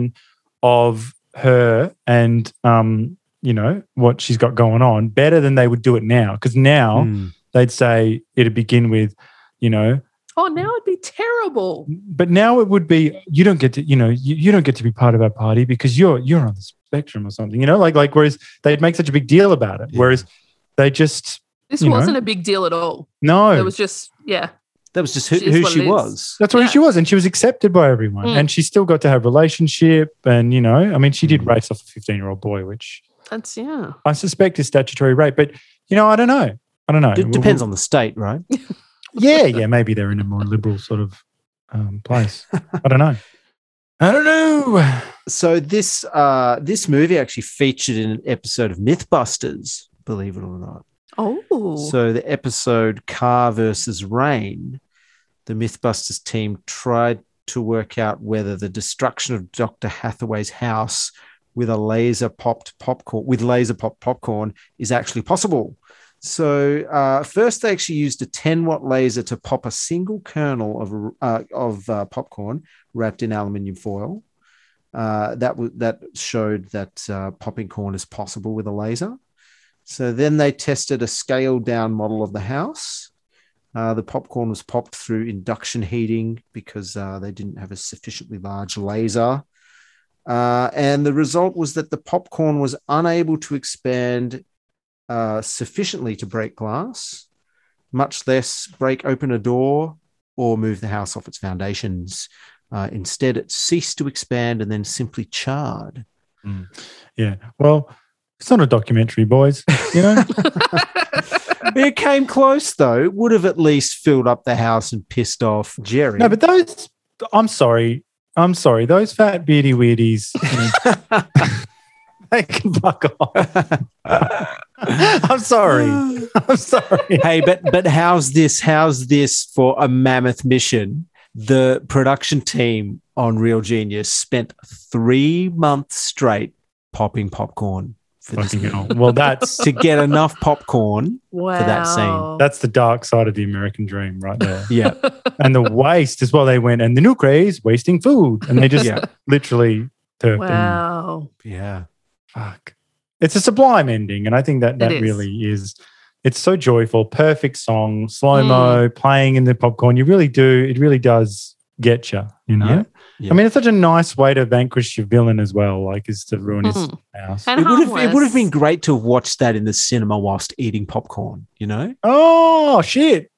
of her and um you know what she's got going on better than they would do it now because now Mm. they'd say it'd begin with you know Oh, now it'd be terrible. but now it would be you don't get to you know you, you don't get to be part of our party because you're you're on the spectrum or something you know like like whereas they'd make such a big deal about it Yeah. whereas they just This wasn't a big deal at all. no It was just, yeah. That was just who, She who she was. that's where Yeah. she was and she was accepted by everyone Mm. and she still got to have relationship and you know i mean she did Mm. race off a 15 year old boy which That's, yeah. i suspect is statutory rape but you know i don't know i don't know It depends on the state, right? [laughs] yeah, yeah, maybe they're in a more liberal sort of um, place. [laughs] I don't know. I don't know. So this uh, this movie actually featured in an episode of MythBusters, believe it or not. Oh. So the episode Car versus Rain, the MythBusters team tried to work out whether the destruction of Dr. Hathaway's house with a laser popped popcorn with laser popped popcorn is actually possible. So uh, first, they actually used a 10 watt laser to pop a single kernel of uh, of uh, popcorn wrapped in aluminium foil. Uh, that w- that showed that uh, popping corn is possible with a laser. So then they tested a scaled down model of the house. Uh, the popcorn was popped through induction heating because uh, they didn't have a sufficiently large laser. Uh, and the result was that the popcorn was unable to expand uh, sufficiently to break glass, much less break open a door or move the house off its foundations. Uh, instead, it ceased to expand and then simply charred. Yeah. Well, it's not a documentary, boys. You know? [laughs] it came close though. It would have at least filled up the house and pissed off Jerry. no, but those. I'm sorry. I'm sorry. Those fat beardy weirdies. you [laughs] they can fuck off. [laughs] I'm sorry. [sighs] I'm sorry. hey, but but how's this? How's this for a mammoth mission? The production team on Real Genius spent three months straight popping popcorn for this Fucking movie. hell. Well, that's [laughs] to get enough popcorn. wow. that scene. that's the dark side of the American dream, right there. [laughs] Yeah, and the waste as well. They went, and the new craze wasting food, and they just yeah, literally turfed and wow. yeah. fuck. It's a sublime ending, and I think that that is. really is. It's so joyful, perfect song, slow mo, playing in the popcorn. You really do. It really does get you. You know. Yeah, yeah. I mean, it's such a nice way to vanquish your villain as well. Like, is to ruin his Mm. house. And It would have it would have been great to have watched that in the cinema whilst eating popcorn. You know, Oh shit,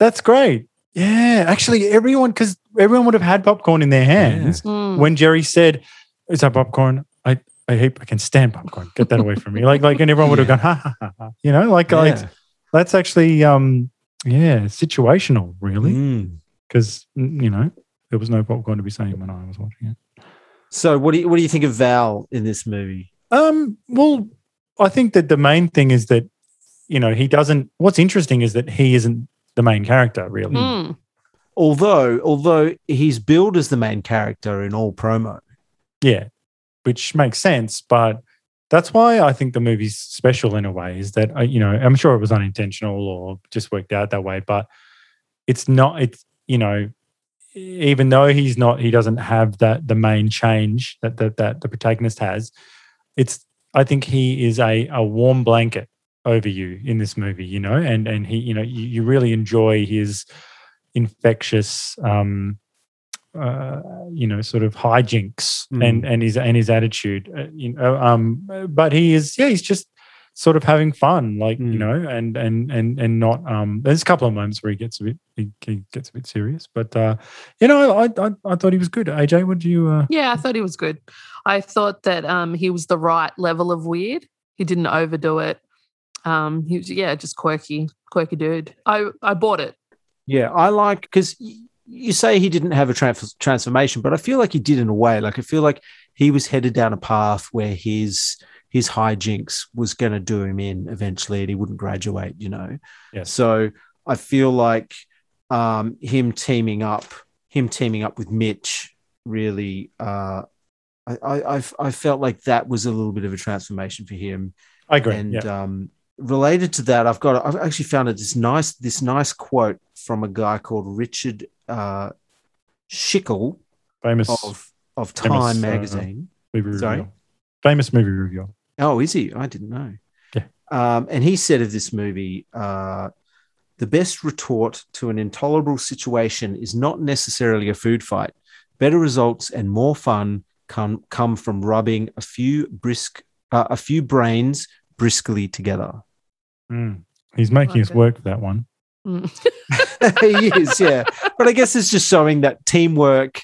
that's great. Yeah, actually, everyone because everyone would have had popcorn in their hands. Mm. when Jerry said, "Is that popcorn?" I I hate I can stand popcorn. Get that away from me. Like like and everyone would have gone ha ha ha. ha. You know, like like that's actually um yeah situational really Mm. because you know there was no popcorn to be seen when I was watching it. So, what do you what do you think of Val in this movie? Um, well, I think that the main thing is that you know he doesn't. What's interesting is that he isn't the main character really. Mm. Although, although he's billed as the main character in all promo. Yeah, which makes sense, but that's why I think the movie's special in a way is that you know I'm sure it was unintentional or just worked out that way, but it's not. It's you know even though he's not, he doesn't have that the main change that that, that the protagonist has. It's I think he is a a warm blanket over you in this movie, you know, and and he you know you, you really enjoy his infectious um uh, you know, sort of hijinks Mm. and and his and his attitude. Uh, you know, um, but he is yeah, he's just sort of having fun, like you Mm. know, and and and and not. Um, there's a couple of moments where he gets a bit he, he gets a bit serious. But uh, you know, I, I I thought he was good. AJ, would you? Uh, Yeah, I thought he was good. I thought that um, he was the right level of weird. He didn't overdo it. Um, he was yeah, just quirky, quirky dude. I I bought it. Yeah, I like because you say he didn't have a trans- transformation, but I feel like he did in a way. Like I feel like he was headed down a path where his his hijinks was going to do him in eventually, and he wouldn't graduate. You know. Yes. So I feel like um, him teaming up, him teaming up with Mitch, really. Uh, I, I I felt like that was a little bit of a transformation for him. I agree. And yeah. um, related to that, I've got I've actually found it this nice this nice quote from a guy called Richard uh, Schickel Famous of of famous, Time uh, magazine. movie sorry? review. Famous movie reviewer. Oh, is he? I didn't know. Yeah. Um, and he said of this movie, uh, the best retort to an intolerable situation is not necessarily a food fight. Better results and more fun come come from rubbing a few brisk uh, a few brains briskly together. Mm. He's making us Okay. work for that one. Mm. [laughs] he is, yeah. But I guess it's just showing that teamwork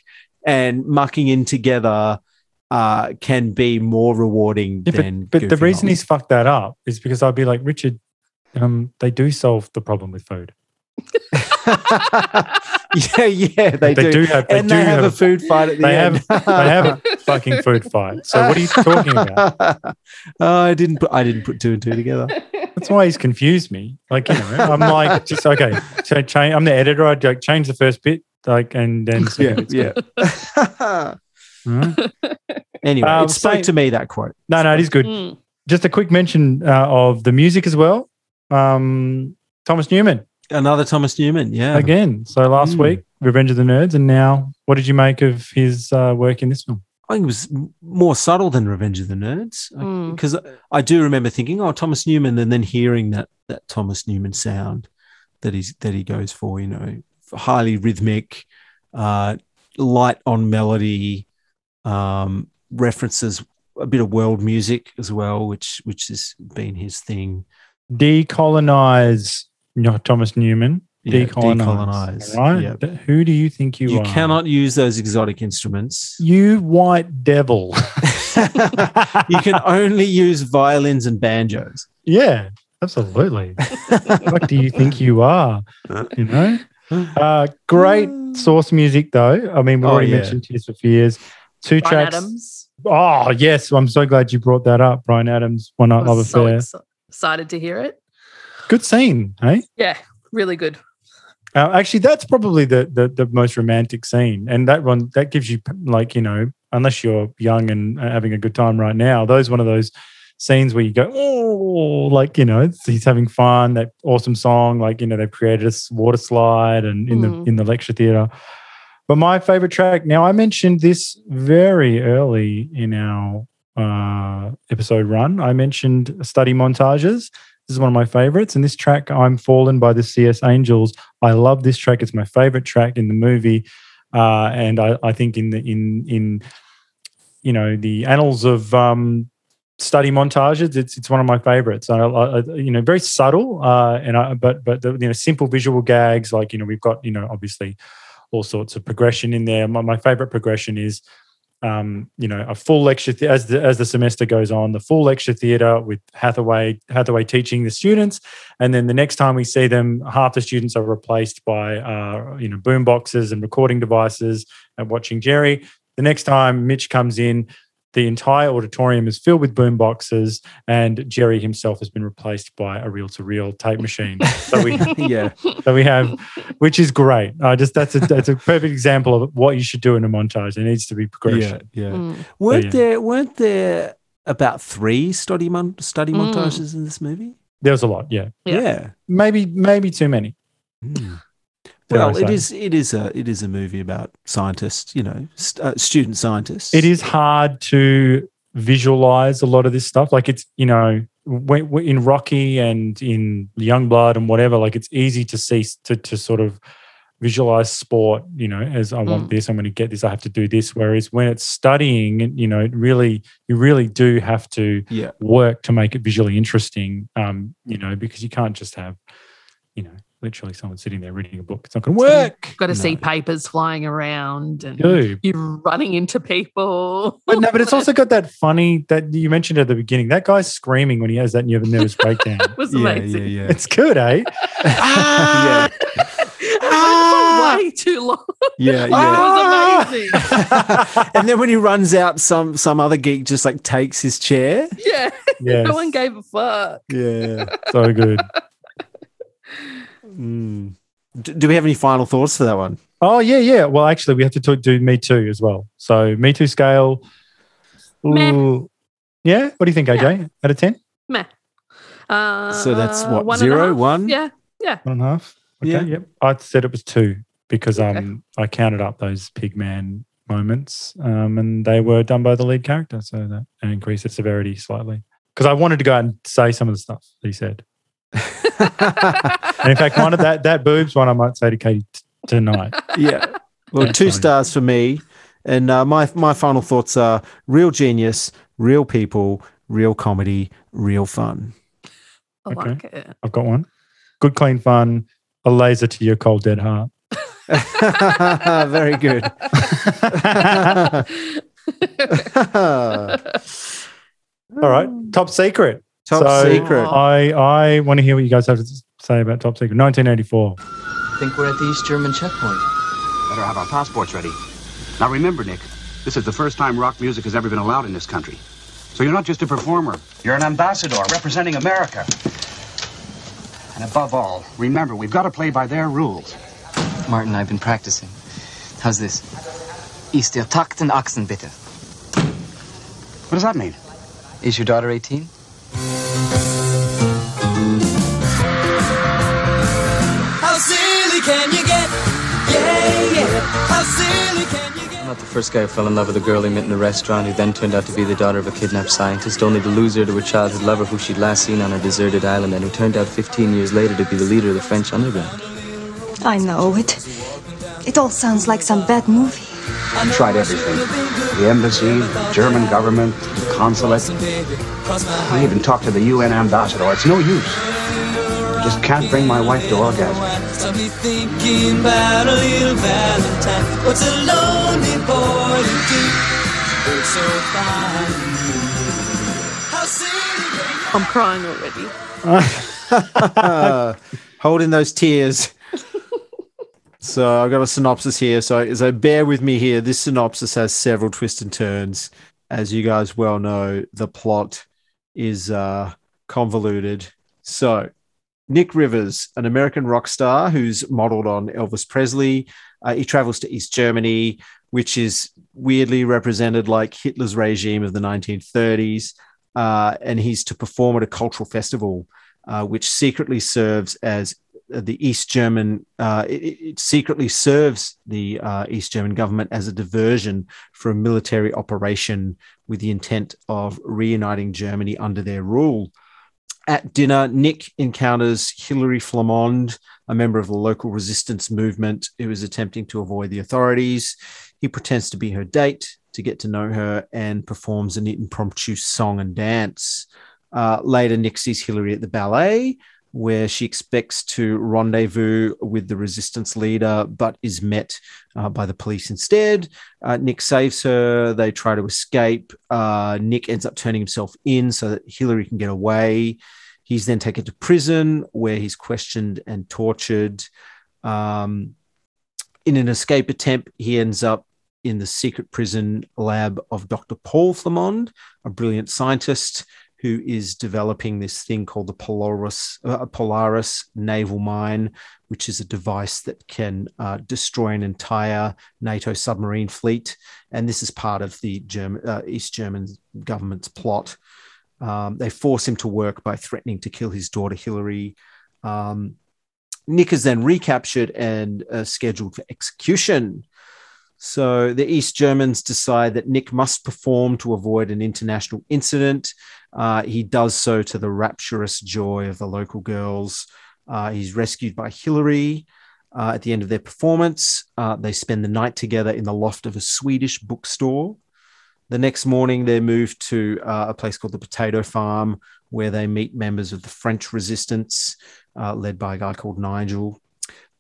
and mucking in together uh, can be more rewarding Yeah, than. but but the reason off. he's fucked that up is because I'd be like, Richard, um, they do solve the problem with food. [laughs] yeah, yeah, they, They do. do have- they and do they have, have a food fight at the They end. have they have a [laughs] fucking food fight. So what are you talking about? oh, I didn't put I didn't put two and two together. That's why he's confused me. Like, you know, I'm like, [laughs] just okay. So change. I'm the editor. I'd like change the first bit, like, and then yeah, it's yeah. good. Alright. [laughs] anyway, Um, it spoke same- to me that quote. No, no, it is good. Mm. Just a quick mention uh, of the music as well. Um, Thomas Newman Another Thomas Newman, yeah. again. So last Mm. week, Revenge of the Nerds, and now, what did you make of his uh, work in this film? I think it was more subtle than Revenge of the Nerds Mm. because I do remember thinking, "Oh, Thomas Newman," and then hearing that that Thomas Newman sound that he's that he goes for, you know, highly rhythmic, uh, light on melody, um, references a bit of world music as well, which which has been his thing. Decolonize no, Thomas Newman. Yeah, Decolonize. decolonize, Right? yeah. Th- Who do you think you, You are? You cannot use those exotic instruments. You white devil. [laughs] you can only use violins and banjos. yeah, absolutely. what do you think you are? You know? Uh, great source music, though. I mean, we Oh, already yeah. mentioned Tears for Fears. Two Bryan tracks. Adams. Oh, yes. I'm so glad you brought that up. Bryan Adams, One Night I Love was so Affair. ex- excited to hear it. Good scene, hey? Yeah, really good. Uh, actually, that's probably the, the the most romantic scene, and that one that gives you like you know, unless you're young and uh, having a good time right now, those one of those scenes where you go, oh, like you know, he's having fun. That awesome song, like you know, they've created a water slide and in Mm. the in the lecture theater. But my favorite track. Now, I mentioned this very early in our uh, episode run. I mentioned study montages. This is one of my favorites, and this track, "I'm Falling" by the CS Angels. I love this track. It's my favorite track in the movie, uh, and I, I think in the in in you know the annals of um, study montages, it's it's one of my favorites. I, I, you know, very subtle, uh, and I, but but the, you know, simple visual gags. Like you know, we've got you know, obviously all sorts of progression in there. My, my favorite progression is um, you know, a full lecture th- as the as the semester goes on, the full lecture theatre with Hathaway Hathaway teaching the students, and then the next time we see them, half the students are replaced by uh, you know boom boxes and recording devices and watching Jerry. The next time Mitch comes in, the entire auditorium is filled with boom boxes, and Jerry himself has been replaced by a reel-to-reel tape machine. So we [laughs] yeah. so we have, which is great. I just that's a that's a perfect example of what you should do in a montage. There needs to be progression. Yeah, yeah. Mm. Weren't yeah. there weren't there about three study mon- study Mm. montages in this movie? There was a lot, yeah. Yeah. Maybe maybe too many. Mm. Dare I Well, it say. is it is a it is a movie about scientists, you know, st- uh, student scientists. It is hard to visualize a lot of this stuff. Like it's you know when, when- in Rocky and in Youngblood and whatever. Like it's easy to see to to sort of visualize sport. You know, as I want Mm. this, I'm going to get this. I have to do this. Whereas when it's studying, you know, it really you really do have to Yeah. work to make it visually interesting. Um, you know, because you can't just have, you know, literally someone sitting there reading a book. It's not going to work. You've Got to see papers flying around and Dude. you're running into people. But no, but it's also got that funny that you mentioned at the beginning. That guy's screaming when he has that nervous breakdown. [laughs] It was Yeah, amazing. yeah, yeah. It's good, eh? [laughs] yeah, [laughs] It went for way too long. yeah, It yeah. was amazing. and then when he runs out, some some other geek just like takes his chair. Yeah. Yes. No one gave a fuck. Yeah. so good. Mm. D- do we have any final thoughts for that one? Oh yeah, yeah. Well, actually, we have to talk, do Me Too as well. So Me Too scale. Meh. Ooh. Yeah. What do you think, AJ? Out of ten? Meh. Uh, So that's what, one and a zero, half? one? Yeah. One and a half. Okay. Yeah. Yep. I said it was two because Okay. um I counted up those pigman moments um and they were done by the lead character, so that increased the severity slightly. Because I wanted to go out and say some of the stuff that he said. And in fact, one of that that boobs one I might say to Katie t- tonight. yeah. Well, That's two fine. stars for me. And uh, my my final thoughts are real genius, real people, real comedy, real fun. I Okay. like it. I've got one. Good, clean fun. A laser to your cold, dead heart. [laughs] Very good. [laughs] [laughs] All right. Top secret. Top So, secret. I I want to hear what you guys have to say about Top Secret. 1984. I think we're at the East German checkpoint. Better have our passports ready. Now remember, Nick, this is the first time rock music has ever been allowed in this country. So you're not just a performer, you're an ambassador representing America. And above all, remember, we've got to play by their rules. Martin, I've been practicing. How's this? Ist der Takt und Achsen, bitte. What does that mean? Is your daughter 18? How silly can you get? Yeah, yeah. How silly can you get? I'm not the first guy who fell in love with a girl he met in a restaurant who then turned out to be the daughter of a kidnapped scientist, only to lose her to her childhood lover who she'd last seen on a deserted island and who turned out 15 years later to be the leader of the French underground. I know it. It all sounds like some bad movie. We tried everything. The embassy, the German government, the consulate. I even talked to the UN ambassador. It's no use. I just can't bring my wife to orgasm. Got me thinking about a little Valentine. What's a lonely boy to do? It's so fine. How silly can you I'm crying already. Uh, [laughs] [laughs] holding those tears. So I've got a synopsis here. So, so bear with me here. This synopsis has several twists and turns. As you guys well know, the plot is uh, convoluted. So, Nick Rivers, an American rock star who's modeled on Elvis Presley, uh, he travels to East Germany, which is weirdly represented like Hitler's regime of the 1930s. Uh, and he's to perform at a cultural festival uh, which secretly serves as the East German, uh, it, it secretly serves the uh, East German government as a diversion for a military operation with the intent of reuniting Germany under their rule. At dinner, Nick encounters Hillary Flammond, a member of the local resistance movement who is attempting to avoid the authorities. He pretends to be her date to get to know her and performs an impromptu song and dance. Uh, later, Nick sees Hillary at the ballet, where she expects to rendezvous with the resistance leader, but is met uh, by the police instead. Uh, Nick saves her. They try to escape. Uh, Nick ends up turning himself in so that Hillary can get away. He's then taken to prison, where he's questioned and tortured. Um, in an escape attempt, he ends up in the secret prison lab of Dr. Paul Flammond, a brilliant scientist who is developing this thing called the Polaris, uh, Polaris naval mine, which is a device that can uh, destroy an entire NATO submarine fleet. And this is part of the German, uh, East German government's plot. Um, they force him to work by threatening to kill his daughter Hillary. Um, Nick is then recaptured and uh, scheduled for execution. So the East Germans decide that Nick must perform to avoid an international incident. Uh, he does so to the rapturous joy of the local girls. Uh, he's rescued by Hillary. Uh, at the end of their performance, uh, they spend the night together in the loft of a Swedish bookstore. The next morning, they're moved to uh, a place called the Potato Farm, where they meet members of the French resistance, uh, led by a guy called Nigel,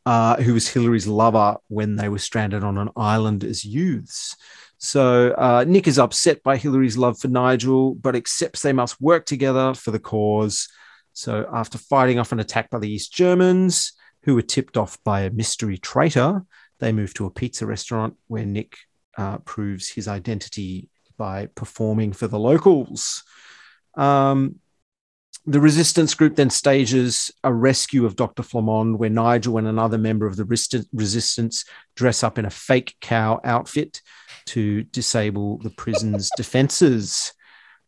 who was Hillary's lover when they were stranded on an island as youths. So uh, Nick is upset by Hillary's love for Nigel, but accepts they must work together for the cause. So after fighting off an attack by the East Germans, who were tipped off by a mystery traitor, they move to a pizza restaurant where Nick uh, proves his identity by performing for the locals. Um, the resistance group then stages a rescue of Dr. Flammond, where Nigel and another member of the resi- resistance dress up in a fake cow outfit to disable the prison's [laughs] defenses,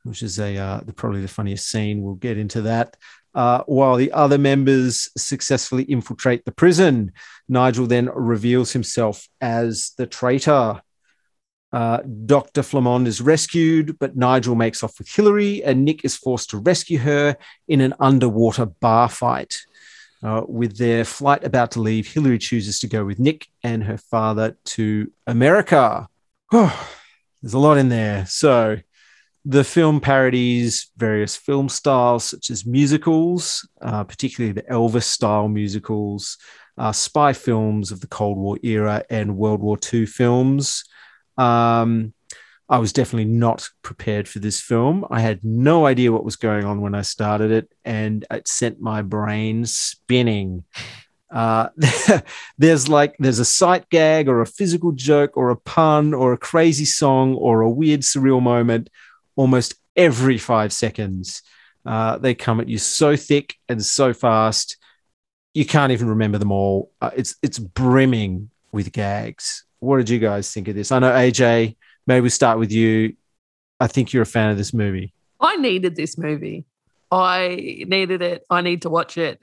which is a uh, the, probably the funniest scene. We'll get into that. Uh, while the other members successfully infiltrate the prison, Nigel then reveals himself as the traitor. Uh, Dr. Flammond is rescued, but Nigel makes off with Hillary, and Nick is forced to rescue her in an underwater bar fight. Uh, with their flight about to leave, Hillary chooses to go with Nick and her father to America. [sighs] There's a lot in there. So, the film parodies various film styles, such as musicals, uh, particularly the Elvis style musicals, uh, spy films of the Cold War era, and World War II films. Um, I was definitely not prepared for this film. I had no idea what was going on when I started it, and it sent my brain spinning. Uh, [laughs] there's like there's a sight gag or a physical joke or a pun or a crazy song or a weird surreal moment almost every five seconds. Uh, they come at you so thick and so fast, you can't even remember them all. Uh, it's it's brimming with gags. What did you guys think of this? I know AJ. Maybe we start with you. I think you're a fan of this movie. I needed this movie. I needed it. I need to watch it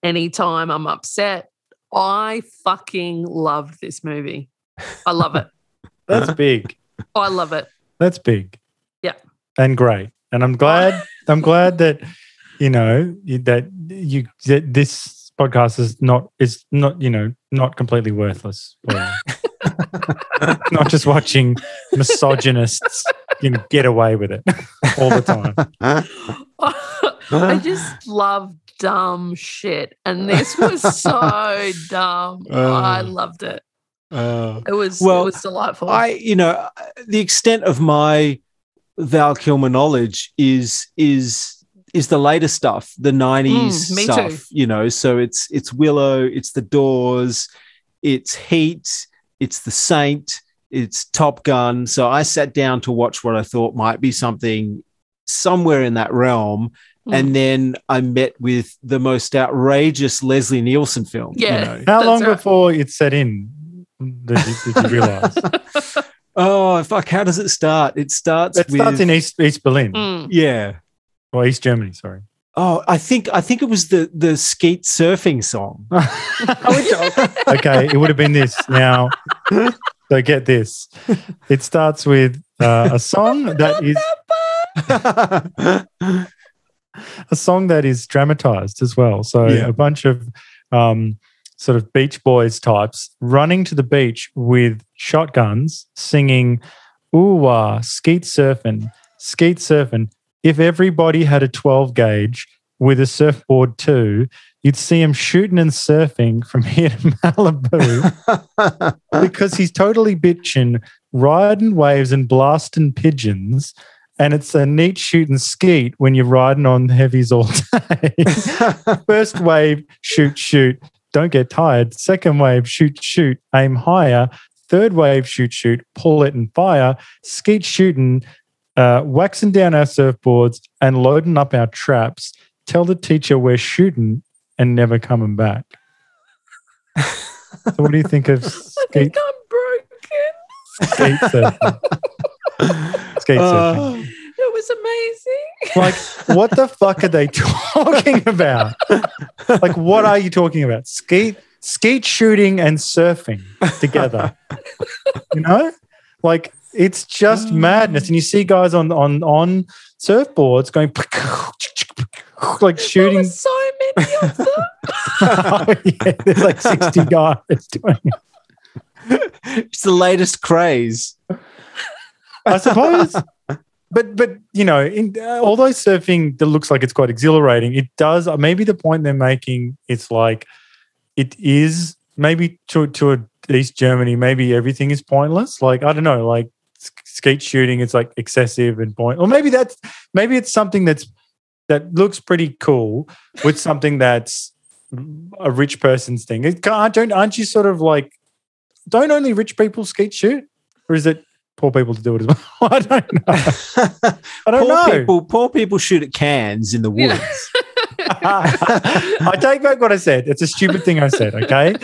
anytime I'm upset. I fucking loved this movie. I love it. [laughs] That's big. I love it. That's big. Yeah. and great. And I'm glad. I'm glad that you know that you that this podcast is not is not you know not completely worthless. For you. [laughs] not just watching misogynists you know, get away with it all the time. [laughs] I just love dumb shit. And this was so [laughs] dumb. I Uh. loved it. Uh, It was well, it was delightful. I, you know, the extent of my Val Kilmer knowledge is is is the later stuff, the '90s Mm, stuff. too. You know, so it's it's Willow, it's The Doors, it's Heat, it's The Saint, it's Top Gun. So I sat down to watch what I thought might be something somewhere in that realm. Mm. And then I met with the most outrageous Leslie Nielsen film. you Yeah. know. [laughs] How long right. before it set in did you, did you [laughs] realize? Oh fuck! How does it start? It starts. It starts in East East Berlin Mm. Yeah. or East Germany. Sorry. Oh, I think I think it was the the skeet surfing song. [laughs] [laughs] okay, it would have been this. Now, so get this. It starts with uh, a song [laughs] that is a song that is dramatized as well. So Yeah. a bunch of um, sort of Beach Boys types running to the beach with shotguns, singing "Ooh ah, skeet surfing, skeet surfing." If everybody had a 12 gauge with a surfboard too, you'd see him shooting and surfing from [laughs] here to Malibu [laughs] because he's totally bitching, riding waves and blasting pigeons. And it's a neat shoot and skeet when you're riding on heavies all [laughs] day. First wave, shoot, shoot. Don't get tired. Second wave, shoot, shoot. Aim higher. Third wave, shoot, shoot. Pull it and fire. Skeet shooting, uh, waxing down our surfboards and loading up our traps. Tell the teacher we're shooting and never coming back. so, what do you think of I [laughs] skeet, think I'm broken. skeet [laughs] surfing? Skate surfing. Oh, It was amazing. Like, what the fuck are they talking about? Like, what are you talking about? Skate, skeet shooting and surfing together. You know, like it's just madness. And you see guys on on on surfboards going [laughs] like There shooting. were so many of [laughs] them. oh, yeah, there's like sixty [laughs] guys doing it. it's the latest craze. I suppose. But but you know, in, uh, although surfing that looks like it's quite exhilarating, it does. uh, Maybe the point they're making it's like it is maybe to to a East Germany. Maybe everything is pointless. Like I don't know, like s- skeet shooting is like excessive and point. Or maybe that's maybe it's something that's that looks pretty cool with something that's a rich person's thing. It can't, don't aren't you sort of like don't only rich people skeet shoot, or is it poor people to do it as [laughs] well? I don't know. [laughs] I don't poor know. people poor people shoot at cans in the Yeah. [laughs] I take back what I said. It's a stupid thing I said. Okay,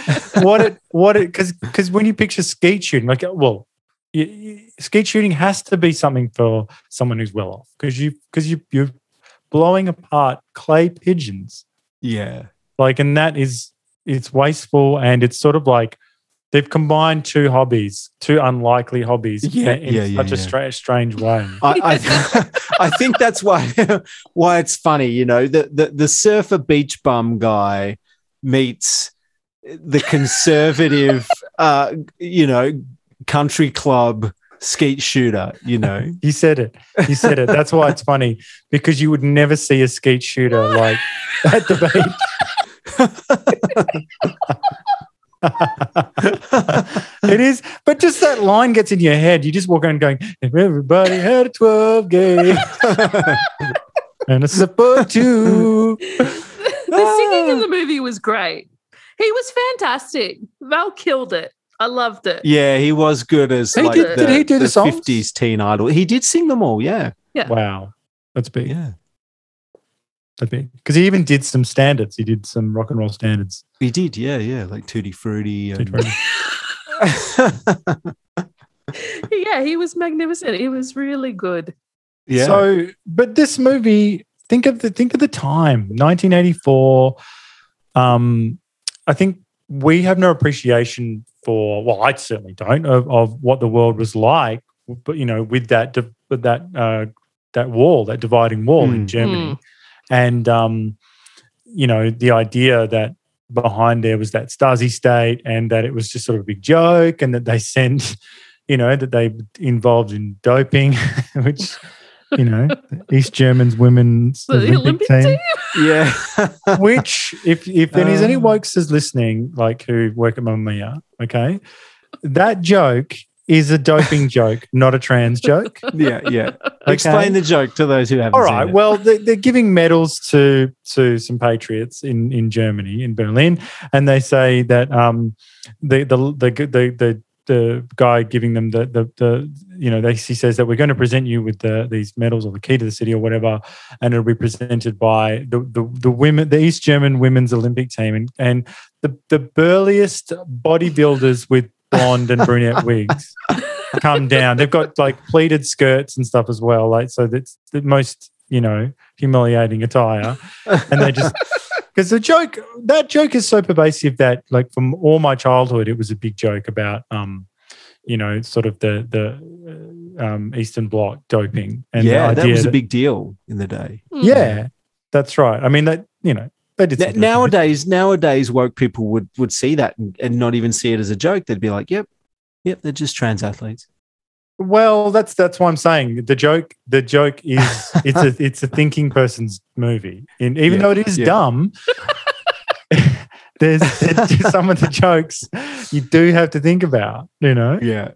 what it what it because because when you picture skeet shooting, like well, you, you, skeet shooting has to be something for someone who's well off because you because you you're blowing apart clay pigeons yeah. like and that is it's wasteful and it's sort of like they've combined two hobbies two unlikely hobbies Yeah, in yeah, yeah, such a yeah. stra- strange way. [laughs] I, I, I think that's why [laughs] why it's funny, you know, the, the the surfer beach bum guy meets the conservative [laughs] uh you know country club skeet shooter, you know. you said it. You said it. That's why it's funny because you would never see a skeet shooter like at the beach [laughs] it is but just that line gets in your head you just walk around going if everybody had a 12 gauge [laughs] and a sip or two the ah. singing in the movie was great. He was fantastic. Val killed it. I loved it. Yeah, he was good as He like did- the, did he do the songs? 50s teen idol. He did sing them all, yeah. yeah. wow that's big Yeah. That's big because he even did some standards. He did some rock and roll standards. He did, yeah, yeah, like Tutti Frutti. And... [laughs] Yeah, he was magnificent. He was really good. yeah. So, but this movie, think of the think of the time, 1984. Um, I think we have no appreciation for. Well, I certainly don't of, of what the world was like. But you know, with that with that uh, that wall, that dividing wall in Mm. Germany, and um, you know, the idea that behind there was that Stasi state, and that it was just sort of a big joke, and that they [laughs] sent, you know, that they involved in doping, [laughs] which you know, East Germans women's The Olympic, Olympic team. team? yeah. [laughs] Which, if if there's any Uh. is listening, like who work at Mamma Mia, okay, that joke is a doping [laughs] joke, not a trans joke. yeah, yeah. Explain the joke to those who haven't All seen it. Well, they, they're giving medals to to some patriots in in Germany, in Berlin, and they say that um the the the the the, the guy giving them the the the you know they he says that we're going to present you with the these medals or the key to the city or whatever, and it'll be presented by the the, the women the East German women's Olympic team and and the the burliest bodybuilders with blonde and brunette wigs come [laughs] down. They've got like pleated skirts and stuff as well. Like so that's the most, you know, humiliating attire. And they just [laughs] because the joke that joke is so pervasive that like from all my childhood it was a big joke about um you know sort of the the uh, um eastern bloc doping and yeah, that was a big deal in the day. yeah that's right i mean that you know they did Na- some nowadays, nowadays, woke people would would see that and, and not even see it as a joke. They'd be like, "Yep, yep, they're just trans athletes." Well, that's that's what I'm saying. The joke, the joke [laughs] is it's a it's a thinking person's movie, and even Yeah, though it is yeah. dumb, [laughs] there's, there's just some of the jokes you do have to think about. You know, Yeah.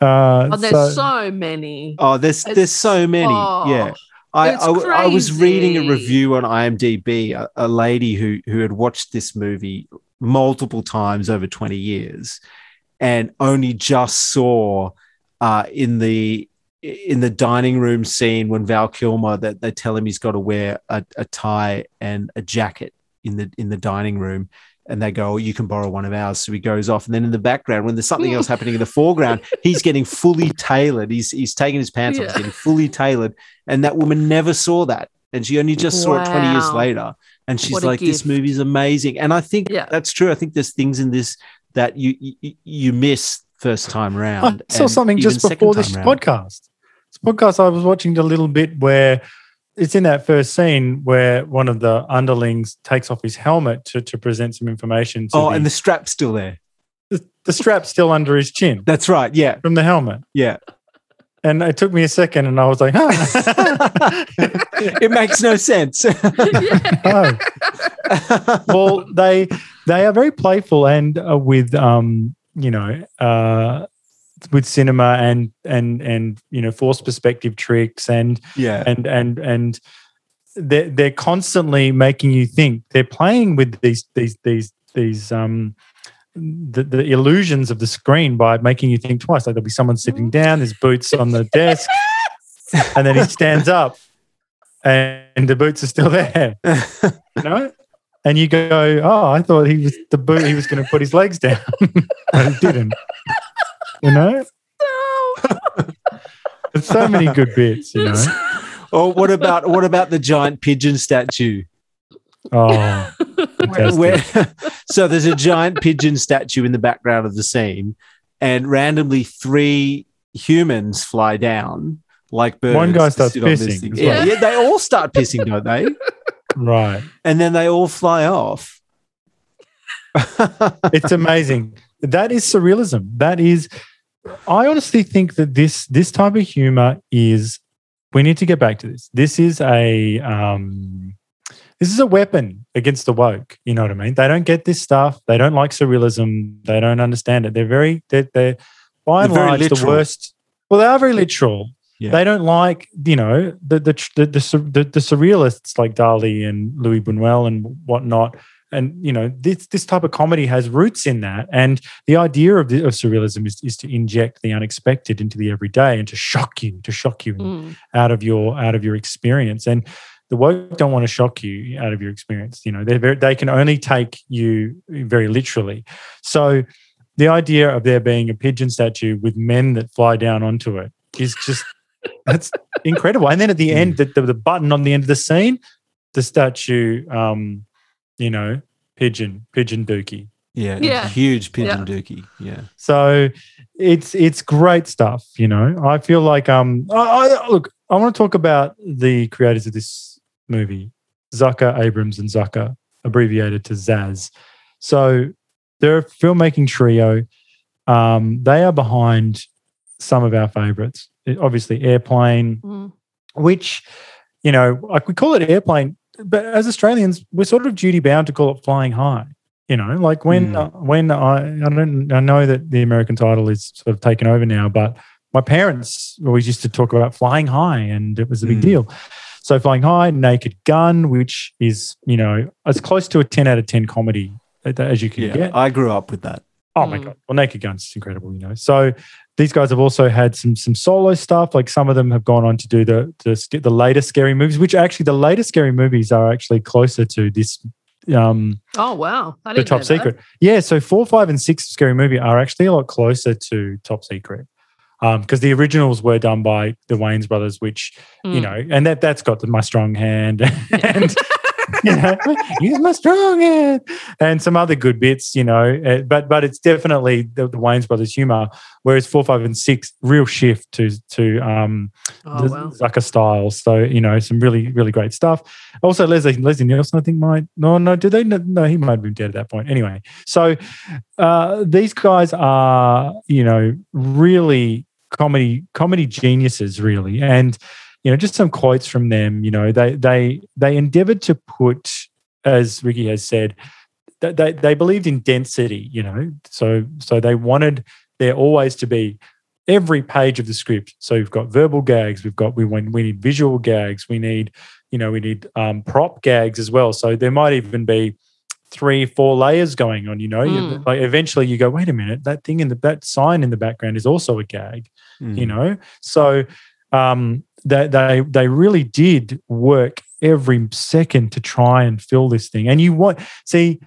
uh, Oh, there's so- so, many. Oh, there's It's- there's so many. oh, yeah. I, I, I was reading a review on IMDb, a, a lady who who had watched this movie multiple times over 20 years and only just saw uh, in the in the dining room scene when Val Kilmer that they tell him he's got to wear a, a tie and a jacket in the in the dining room and they go, oh, you can borrow one of ours. So he goes off. And then in the background, when there's something else happening in the foreground, [laughs] he's getting fully tailored. He's he's taking his pants off, he's getting fully tailored. And that woman never saw that. And she only just saw it 20 years later. And she's What a like, this gift. movie's amazing. And I think Yeah. that's true. I think there's things in this that you you, you miss first time round. I saw something just before this time round. podcast. This podcast, I was watching a little bit where it's in that first scene where one of the underlings takes off his helmet to, to present some information. To Oh, the, and the strap's still there. the, the strap's still under his chin That's right. Yeah. from the helmet. Yeah. and it took me a second, and I was like, huh. [laughs] it makes no sense. [laughs] [laughs] Oh. well, they they are very playful and uh, with um, you know, uh, with cinema and and and you know, forced perspective tricks and yeah. and and and they're they're constantly making you think. They're playing with these these these these um the, the illusions of the screen by making you think twice. Like there'll be someone sitting down, there's boots on the desk, and then he stands up and the boots are still there. You know? [laughs] And you go, Oh, I thought he was the boot he was gonna put his legs down. [laughs] but he didn't. You know? There's so many good bits, you know. Or what about what about the giant pigeon statue? Oh. Where, [laughs] so there's a giant pigeon statue in the background of the scene, and randomly three humans fly down like birds. One guy starts sit on this pissing thing. as Yeah, yeah, they all start pissing, don't they? right. And then they all fly off. it's amazing. That is surrealism. That is I honestly think that this this type of humor is we need to get back to this. This is a um this is a weapon against the woke. You know what I mean? They don't get this stuff. They don't like surrealism. They don't understand it. They're very they're, they're by and They're large the worst. Well, they are very literal. Yeah. They don't like you know the the the, the, the the surrealists like Dali and Louis Buñuel and whatnot. And you know this this type of comedy has roots in that, and the idea of, the, of surrealism is, is to inject the unexpected into the everyday and to shock you, to shock you Mm. out of your out of your experience. And the woke don't want to shock you out of your experience. You know, they very they can only take you very literally. So the idea of there being a pigeon statue with men that fly down onto it is just that's incredible. And then at the end, the, the, the button on the end of the scene, the statue, um, you know, pigeon, pigeon dookie. Yeah, Yeah. huge pigeon Yeah. dookie. Yeah. So it's it's great stuff, you know. I feel like um I, I look, I want to talk about the creators of this movie, Zucker, Abrams, and Zucker, abbreviated to Zaz. So they're a filmmaking trio. Um, they are behind some of our favorites. Obviously, Airplane, Mm. which you know, like we call it airplane, but as Australians, we're sort of duty bound to call it flying high. You know, like when Mm. uh, when I I don't I know that the American title is sort of taken over now, but my parents always used to talk about flying high, and it was a big Mm. deal. So flying high, Naked Gun, which is you know as close to a ten out of ten comedy as you can Yeah. get. I grew up with that. Oh my Mm. god! Well, Naked Guns is incredible, you know. So these guys have also had some some solo stuff. Like some of them have gone on to do the the, the later scary movies, which actually the later scary movies are actually closer to this. Um, Oh wow, the top secret. Yeah, so four, five, and six scary movie are actually a lot closer to top secret. Because the originals were done by the Wayans brothers, which you Mm. know, and that that's got the, my strong hand [laughs] and [laughs] you know, use my strong hand and some other good bits, you know. uh, But but it's definitely the, the Wayans brothers humor. Whereas four, five, and six, real shift to to um Oh wow. Zucker style. So you know, some really really great stuff. Also, Leslie Leslie Nielsen, I think might no no did they no, no he might have been dead at that point. Anyway, so uh, these guys are you know really comedy comedy geniuses really, and you know just some quotes from them. You know they they they endeavored to put, as Ricky has said, that they they believed in density. You know, so so they wanted there always to be every page of the script. So we've got verbal gags, we've got we want we need visual gags, we need you know we need um, prop gags as well. So there might even be three, four layers going on. You know, Mm. like eventually you go, wait a minute, that thing in the that sign in the background is also a gag. Mm. You know, so um, they they they really did work every second to try and fill this thing. And you want see,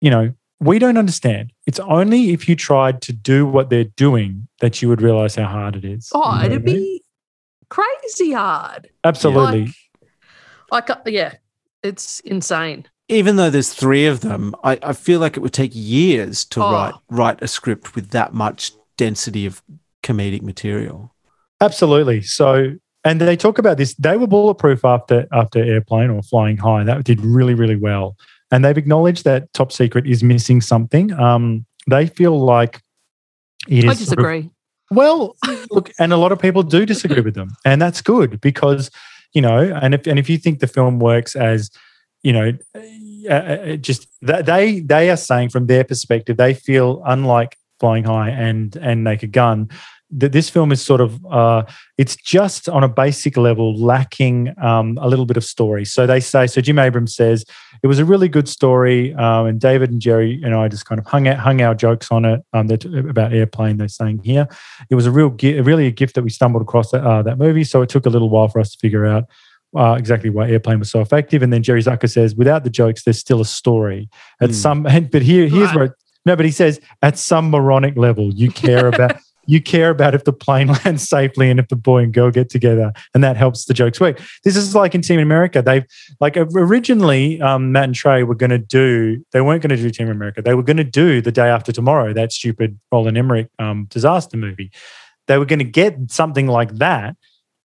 you know, we don't understand. It's only if you tried to do what they're doing that you would realize how hard it is. Oh, You know it'd I mean? be crazy hard. absolutely. Like, like, uh, yeah, it's insane. Even though there's three of them, I, I feel like it would take years to Oh. write write a script with that much density of comedic material. Absolutely. So, and they talk about this. They were bulletproof after after airplane or flying high. That did really really well. And they've acknowledged that Top Secret is missing something. Um, they feel like it is. I sort of- disagree. Well, look, and a lot of people do disagree with them, and that's good because you know, and if and if you think the film works as you know, uh, uh, just that they they are saying from their perspective, they feel unlike Flying High and and Naked Gun that this film is sort of uh, it's just on a basic level lacking um, a little bit of story. So they say so. Jim Abrams says it was a really good story, um, and David and Jerry and I just kind of hung out hung our jokes on it um, about airplane. They're saying here it was a real really a gift that we stumbled across that, uh, that movie. So it took a little while for us to figure out. Uh, exactly why airplane was so effective, and then Jerry Zucker says, "Without the jokes, there's still a story." At Hmm. some, [laughs] but here, here's Right. where it- no, but he says at some moronic level, you care about you care about if the plane [laughs] lands safely and if the boy and girl get together, and that helps the jokes work. This is like in Team America. They've like originally, um, Matt and Trey were going to do. They weren't going to do Team America. They were going to do the day after tomorrow. That stupid Roland Emmerich um, disaster movie. They were going to get something like that,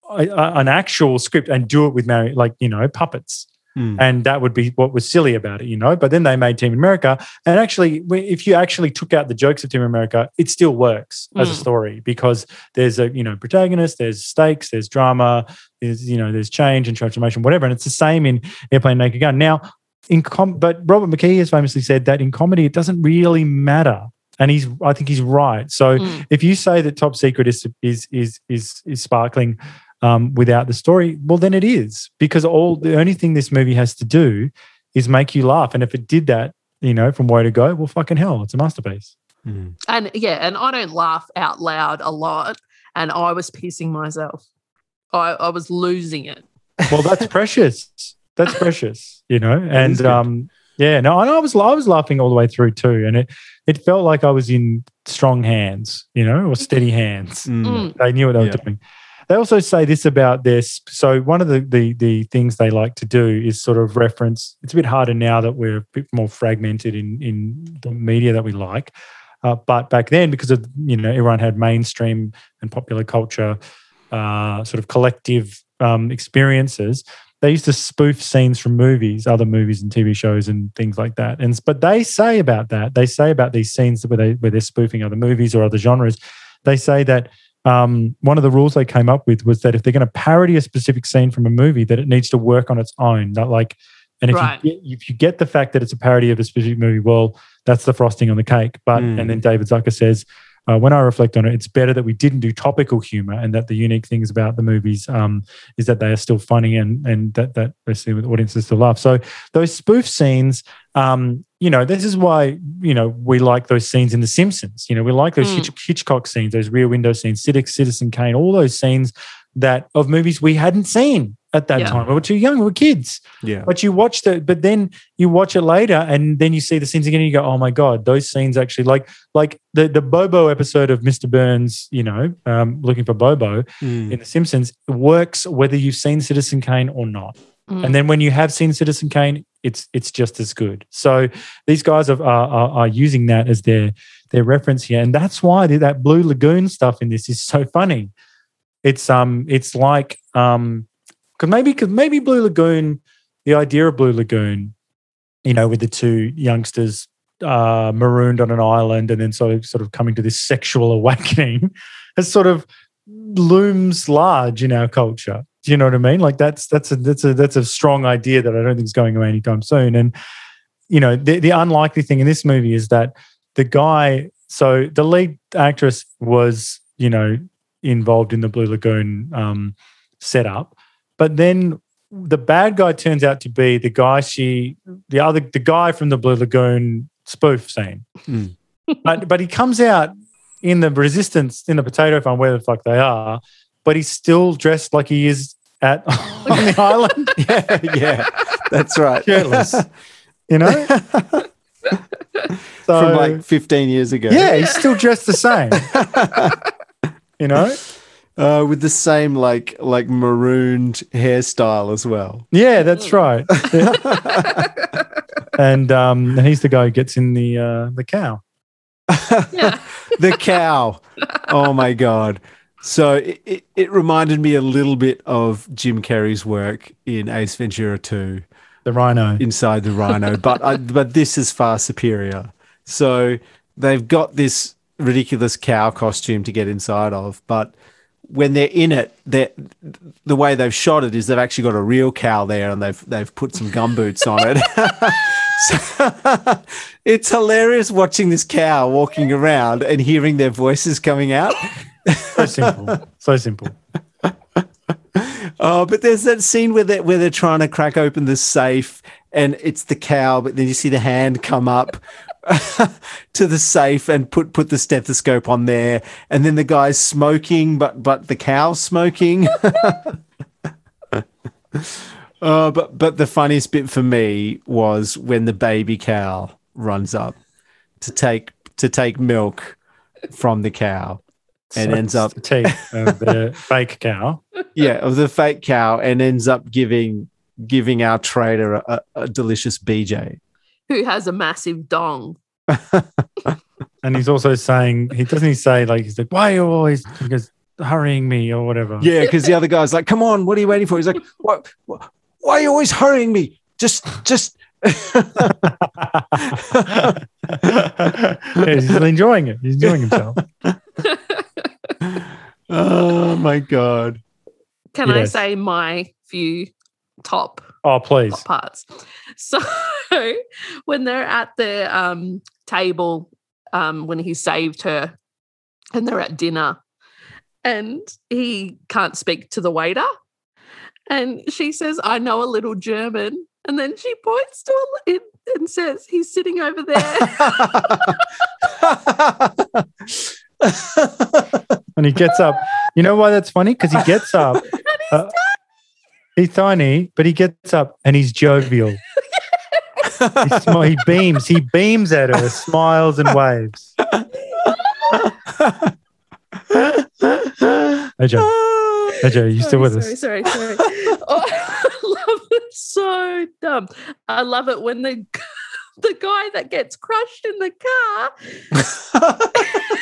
an actual script, and do it with Mary, like you know, puppets Hmm. and that would be what was silly about it, you know. But then they made Team America, and actually, if you actually took out the jokes of Team America, it still works as a Mm. story because there's a you know protagonist, there's stakes, there's drama, there's you know there's change and transformation, whatever, and it's the same in Airplane Naked Gun. Now, in com- but Robert McKee has famously said that in comedy, it doesn't really matter. And he's, I think he's right. So Mm. if you say that Top Secret is is is is, is sparkling um, without the story, well, then it is because all the only thing this movie has to do is make you laugh. And if it did that, you know, from where to go, well, fucking hell, it's a masterpiece. Hmm. And yeah, and I don't laugh out loud a lot. And I was pissing myself. I, I was losing it. Well, that's precious. That's precious, you know. And um, yeah, no, and I was I was laughing all the way through too, and it it felt like I was in strong hands, you know, or steady hands. Hmm. Mm. They knew what they Yeah. were doing. They also say this about this. So one of the, the the things they like to do is sort of reference. It's a bit harder now that we're a bit more fragmented in in the media that we like. Uh, but back then, because of you know everyone had mainstream and popular culture, uh, sort of collective um, experiences, they used to spoof scenes from movies, other movies and TV shows and things like that. And but they say about that, they say about these scenes where they where they're spoofing other movies or other genres, they say that um, one of the rules they came up with was that if they're going to parody a specific scene from a movie, that it needs to work on its own. That like, and if Right. you get, if you get the fact that it's a parody of a specific movie, well, that's the frosting on the cake. But Mm. and then David Zucker says. Uh, when I reflect on it, it's better that we didn't do topical humor, and that the unique things about the movies um, is that they are still funny and and that that basically the audiences still laugh. So those spoof scenes, um, you know, this is why you know we like those scenes in The Simpsons. You know, we like those Mm. Hitch- Hitchcock scenes, those Rear Window scenes, Citizen, Citizen Kane, all those scenes that of movies we hadn't seen at that Yeah. time. We were too young. We were kids. Yeah. But you watch the, but then you watch it later, and then you see the scenes again, and you go, "Oh my god, those scenes actually like like the the Bobo episode of Mr. Burns, you know, um, looking for Bobo Hmm. in The Simpsons works whether you've seen Citizen Kane or not. Mm. And then when you have seen Citizen Kane, it's it's just as good. So these guys are are, are, using that as their their reference here, and that's why that Blue Lagoon stuff in this is so funny. It's um it's like um because maybe because maybe Blue Lagoon, the idea of Blue Lagoon, you know, with the two youngsters uh, marooned on an island and then sort of sort of coming to this sexual [laughs] awakening, has sort of looms large in our culture. Do you know what I mean? Like that's that's a that's a that's a strong idea that I don't think is going away anytime soon. And you know, the the unlikely thing in this movie is that the guy. So the lead actress was, you know, involved in the Blue Lagoon um, setup, but then the bad guy turns out to be the guy she, the other, the guy from the Blue Lagoon spoof scene. Mm. but but he comes out in the resistance in the potato farm where the fuck they are, but he's still dressed like he is at [laughs] on the [laughs] island, yeah, yeah, that's right. shirtless. [laughs] You know, so From like 15 years ago. yeah, he's still dressed the same. you know, Uh, with the same like like marooned hairstyle as well. yeah, that's right. Yeah. and um, and he's the guy who gets in the uh, the cow. Yeah. the cow. Oh my god. So it, it, it reminded me a little bit of Jim Carrey's work in Ace Ventura 2, The rhino. Inside the Rhino, [laughs] but I, but this is far superior. So they've got this ridiculous cow costume to get inside of, but when they're in it, they the way they've shot it is they've actually got a real cow there and they've they've put some gum boots on it. [laughs] so, [laughs] it's hilarious watching this cow walking around and hearing their voices coming out. So simple. so simple. Oh, but there's that scene where they where they're trying to crack open the safe and it's the cow, but then you see the hand come up [laughs] to the safe and put put the stethoscope on there, and then the guy's smoking, but but the cow's smoking. [laughs] uh, but but the funniest bit for me was when the baby cow runs up to take to take milk from the cow and So ends up teeth of the [laughs] fake cow. yeah of the fake cow and ends up giving giving our trader a, a delicious BJ. Who has a massive dong? [laughs] And he's also saying he doesn't he say like he's like, Why are you always because hurrying me or whatever. Yeah, because the other guy's like, "Come on, what are you waiting for?" He's like, [laughs] "What? what why are you always hurrying me? Just, just." [laughs] Yeah, he's enjoying it. He's enjoying himself. oh my god! Can I say my few top Oh, please. parts? [laughs] So when they're at the um, table, um, when he saved her, and they're at dinner, and he can't speak to the waiter, and she says, "I know a little German." And then she points to a, it and says, "He's sitting over there." [laughs] And he gets up. You know why that's funny? Because he gets up. [laughs] uh, he's tiny, but he gets up and he's jovial. he, smi- he beams. He beams at her, smiles and waves. Hey, Joe. Hey, Joe, you still with sorry, us? Sorry, sorry, [laughs] Oh, I love it. So dumb. I love it when the the guy that gets crushed in the car [laughs]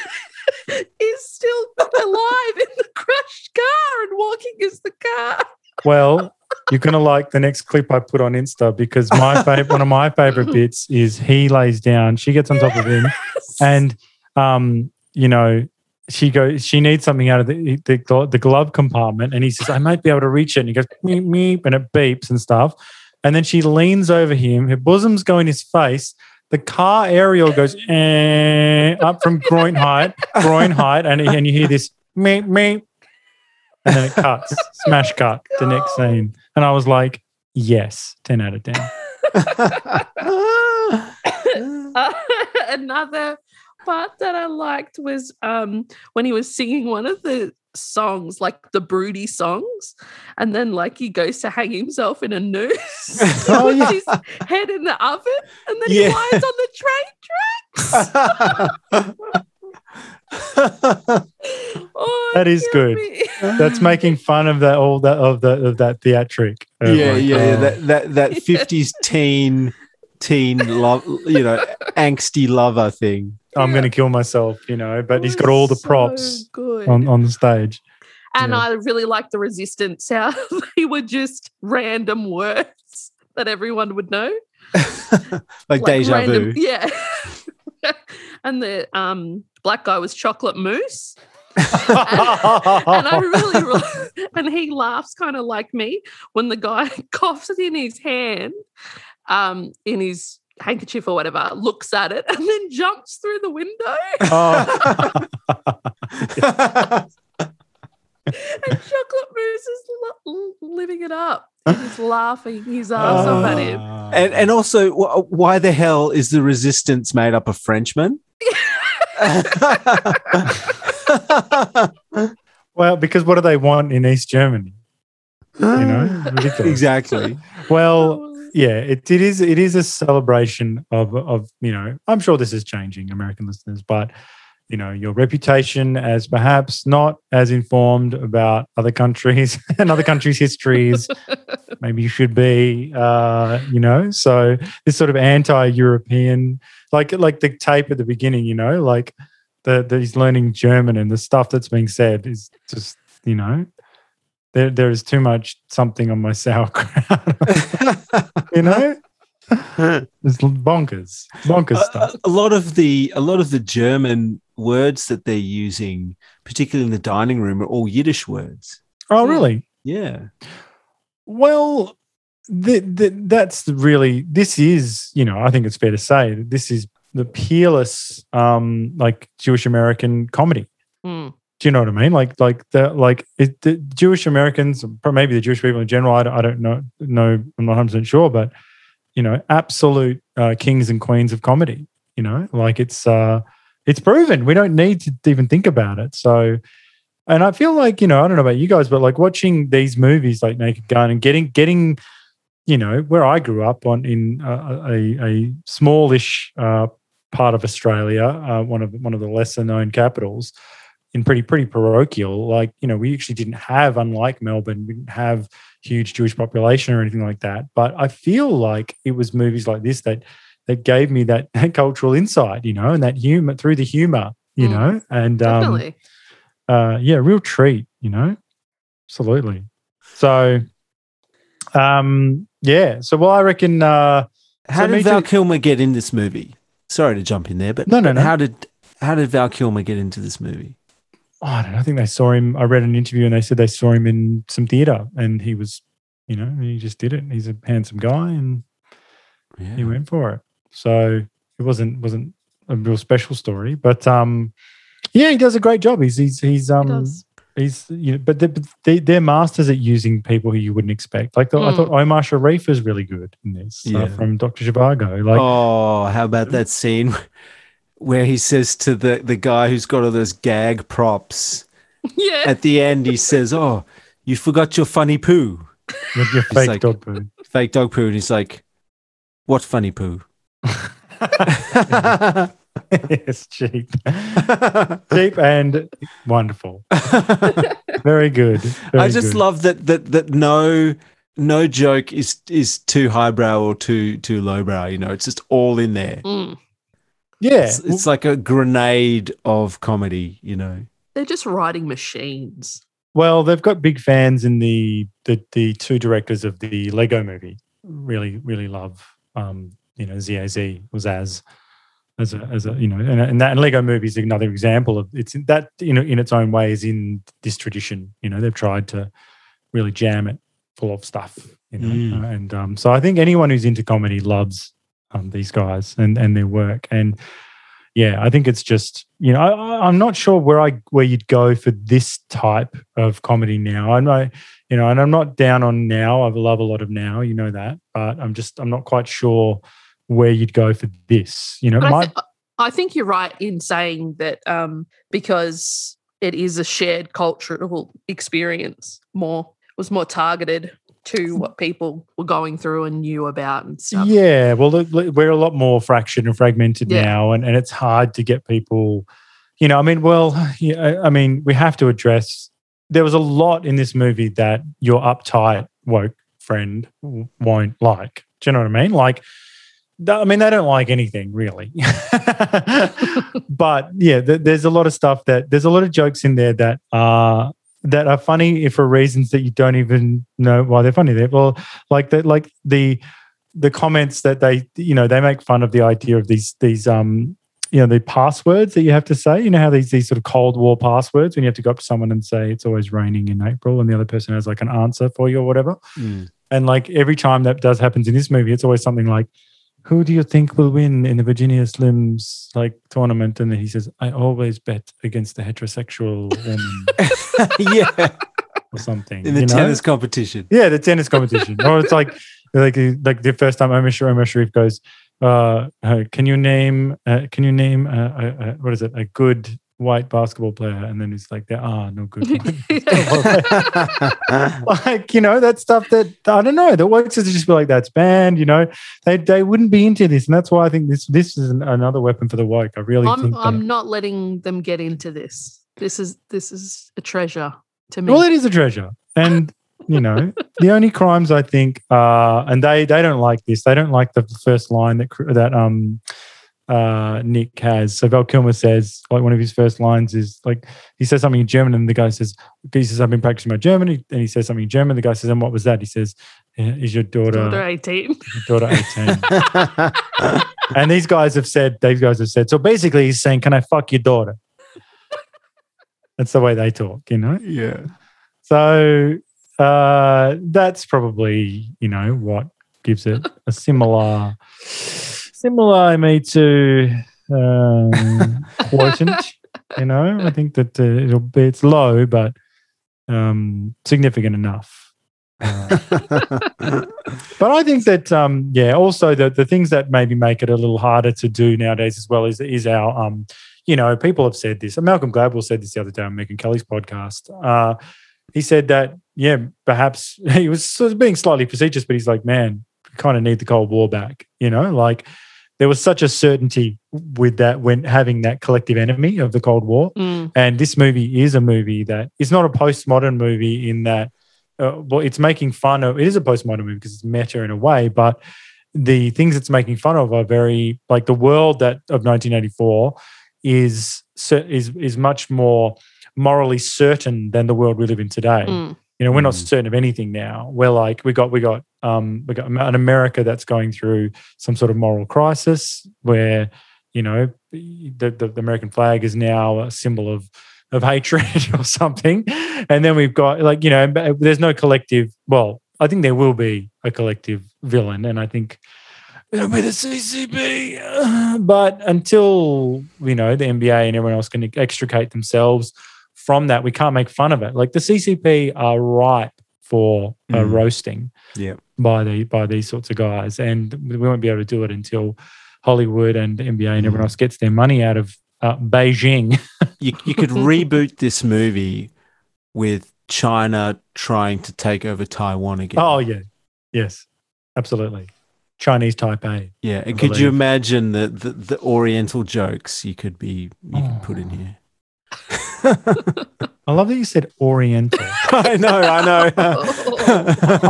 [laughs] is still alive in the crushed car and walking as the car. Well, you're gonna like the next clip I put on Insta because my [laughs] favorite, one of my favorite bits is he lays down, she gets on top of him, and um, you know, she goes, she needs something out of the, the the glove compartment, and he says, "I might be able to reach it," and he goes, meep meep, and it beeps and stuff, and then she leans over him, her bosoms go in his face. The car aerial goes eh, up from groin height, groin height, and, and you hear this meep meep, and then it cuts, [laughs] smash cut, the next scene. And I was like, yes, 10 out of 10. Uh, [laughs] [laughs] another part that I liked was um, when he was singing one of the songs, like the broody songs, and then like he goes to hang himself in a noose Oh, with yeah. his head in the oven, and then Yeah. he lies on the train tracks. [laughs] Oh, That is good. me. That's making fun of that all that of the of that theatric. of yeah, like, yeah, yeah. oh, That that [laughs] that fifties teen teen love, you know, angsty lover thing. I'm gonna kill myself, you know, but he's got oh, all the props good. on, on the stage. And Yeah. I really like the resistance, how [laughs] they were just random words that everyone would know. like, deja random- vu. Yeah. [laughs] and the um, black guy was chocolate mousse. [laughs] and I really, really, [laughs] and he laughs kind of like me when the guy coughs it in his hand, um, in his handkerchief or whatever, looks at it and then jumps through the window. Oh. And chocolate mousse is lo- living it up. He's [laughs] laughing his ah. ass off at him. and and ah. also, wh- why the hell is the resistance made up of Frenchmen? [laughs] [laughs] well, because what do they want in East Germany? You know, [gasps] exactly. Well, oh. yeah, it, it is it is a celebration of of you know I'm sure this is changing American listeners, but you know your reputation as perhaps not as informed about other countries [laughs] and other countries' histories. [laughs] Maybe you should be, uh, you know. So this sort of anti-European, like like the tape at the beginning, you know, like the, the he's learning German and the stuff that's being said is just you know there there is too much something on my sauerkraut. [laughs] you know, [laughs] it's bonkers, bonkers a, stuff. a lot of the a lot of the German words that they're using, particularly in the dining room, are all Yiddish words. Oh, really? Yeah. Well, th- th- that's really this is you know I think it's fair to say that this is the peerless um like Jewish American comedy. Mm. Do you know what I mean? Like like the like it, the Jewish Americans, or maybe the Jewish people in general. I don't, I don't know. No, I'm not 100 percent sure, but you know, absolute uh, kings and queens of comedy. You know, like it's uh it's proven. We don't need to even think about it. So. And I feel like you know I don't know about you guys, but like watching these movies like Naked Gun and getting getting you know, where I grew up on in a, a, a smallish uh, part of Australia, uh, one of one of the lesser known capitals, in pretty pretty parochial. Like you know, we actually didn't have, unlike Melbourne, we didn't have huge Jewish population or anything like that. But I feel like it was movies like this that that gave me [laughs] that, cultural insight, you know, and that humor through the humor, you Mm, know, and um, Definitely. uh, yeah, real treat, you know, absolutely. So, um, yeah. So, well, I reckon. Uh, How so did me Val too- Kilmer get in this movie? Sorry to jump in there, but No, no, no. How did how did Val Kilmer get into this movie? Oh, I don't know. I think they saw him. I read an interview and they said they saw him in some theater, and he was, you know, he just did it. He's a handsome guy, and Yeah. he went for it. So it wasn't wasn't a real special story, but um, yeah, he does a great job. He's he's he's He um. does. He's, you know, but they, but they, they're masters at using people who you wouldn't expect. Like the, I Mm. thought Omar Sharif was really good in this Yeah. uh, from Doctor Zhivago. Like, oh, how about that scene where he says to the the guy who's got all those gag props Yeah. at the end? He says, "Oh, you forgot your funny poo, with your fake like- dog poo. fake dog poo," and he's like, "What funny poo?" [laughs] it's cheap, cheap and wonderful. Very good. I just good. love that that that no no joke is is too highbrow or too too lowbrow. You know, it's just all in there. Mm. Yeah, It's, it's like a grenade of comedy. You know. They're just writing machines. Well, they've got big fans in the the, the two directors of the Lego movie. Really, really love um, you know, ZAZ was as as a as a you know, and, and that and Lego movie is another example of it's in that you know in its own way is in this tradition. You know, they've tried to really jam it full of stuff. You know, Mm. and um, so I think anyone who's into comedy loves um, these guys and and their work and yeah, I think it's just you know I, I- I'm not sure where I where you'd go for this type of comedy now. I'm not you know, and I'm not down on now. I love a lot of now, you know that, but I'm just I'm not quite sure where you'd go for this. You know, But I, my thi- I think you're right in saying that um, because it is a shared cultural experience, more was more targeted to what people were going through and knew about and stuff. Yeah, well, we're a lot more fractured and fragmented Yeah. now, and, and it's hard to get people. You know, I mean, well, [sighs] I mean, we have to address. There was a lot in this movie that your uptight woke friend won't like. Do you know what I mean? Like, I mean, they don't like anything really. [laughs] but yeah, there's a lot of stuff that there's a lot of jokes in there that are that are funny for reasons that you don't even know why they're funny. They're well, like that, like the the comments that they you know they make fun of the idea of these these um you know the passwords that you have to say. You know how these these sort of cold war passwords when you have to go up to someone and say it's always raining in april and the other person has like an answer for you or whatever? And like every time that does happens in this movie it's always something like who do you think will win in the virginia slims like tournament and then he says i always bet against the heterosexual woman [laughs] yeah, or something in the you know? tennis competition. Yeah, the tennis competition. or it's like like like the first time Omar Sharif, Omar Sharif goes, uh, uh, "Can you name? Uh, can you name? Uh, uh, uh, what is it? A good white basketball player?" And then it's like, "There are no good." [laughs] [laughs] like you know that stuff that I don't know. The works to just be like that's banned. You know, they they wouldn't be into this, and that's why I think this this is an, another weapon for the woke. I really I'm think. I'm not letting them get into this. This is this is a treasure to me. Well, it is a treasure, and you know the only crimes I think are, and they they don't like this. They don't like the first line that that um uh Nick has. So Val Kilmer says like one of his first lines is like he says something in German, and the guy says he says I've been practicing my German, and he says something in German. The guy says, and what was that? He says, "Eh, is your daughter Daughter 18. [laughs] daughter eighteen? [laughs] and these guys have said these guys have said so basically he's saying, can I fuck your daughter? That's the way they talk, you know. Yeah. So uh, that's probably you know what gives it a similar similar Me Too um, [laughs] quotient. You know, I think that uh, it'll be it's low, but um, significant enough. Uh, but I think that um, yeah, also the the things that maybe make it a little harder to do nowadays as well is is our um, you know, people have said this. And Malcolm Gladwell said this the other day on Megyn Kelly's podcast. Uh, he said that yeah, perhaps [laughs] he was sort of being slightly facetious, but he's like, man, we kind of need the Cold War back. You know, like there was such a certainty with that when having that collective enemy of the Cold War. Mm. And this movie is a movie that is not a postmodern movie in that, uh, well, it's making fun of, it is a postmodern movie because it's meta in a way, but the things it's making fun of are very, like the world that of 1984 is, is, is much more morally certain than the world we live in today. Mm. You know, we're not Mm. certain of anything now. We're like, we got, we got, um, we got an America that's going through some sort of moral crisis where, you know, the, the, the American flag is now a symbol of of [laughs] hatred or something. And then we've got like, you know, there's no collective. Well, I think there will be a collective villain, and I think it'll be the CCP. Uh, [sighs] But until you know the NBA and everyone else can extricate themselves from that, we can't make fun of it. Like the CCP are ripe for uh, Mm. roasting Yeah. by the by these sorts of guys, and we won't be able to do it until Hollywood and NBA and everyone Mm. else gets their money out of uh, Beijing. [laughs] You, you could reboot this movie with China trying to take over Taiwan again. oh yeah, yes, absolutely. Chinese Taipei. yeah. And I could you imagine the, the, the Oriental jokes you could be you could put in here? [laughs] I love that you said Oriental. [laughs] I know, I know.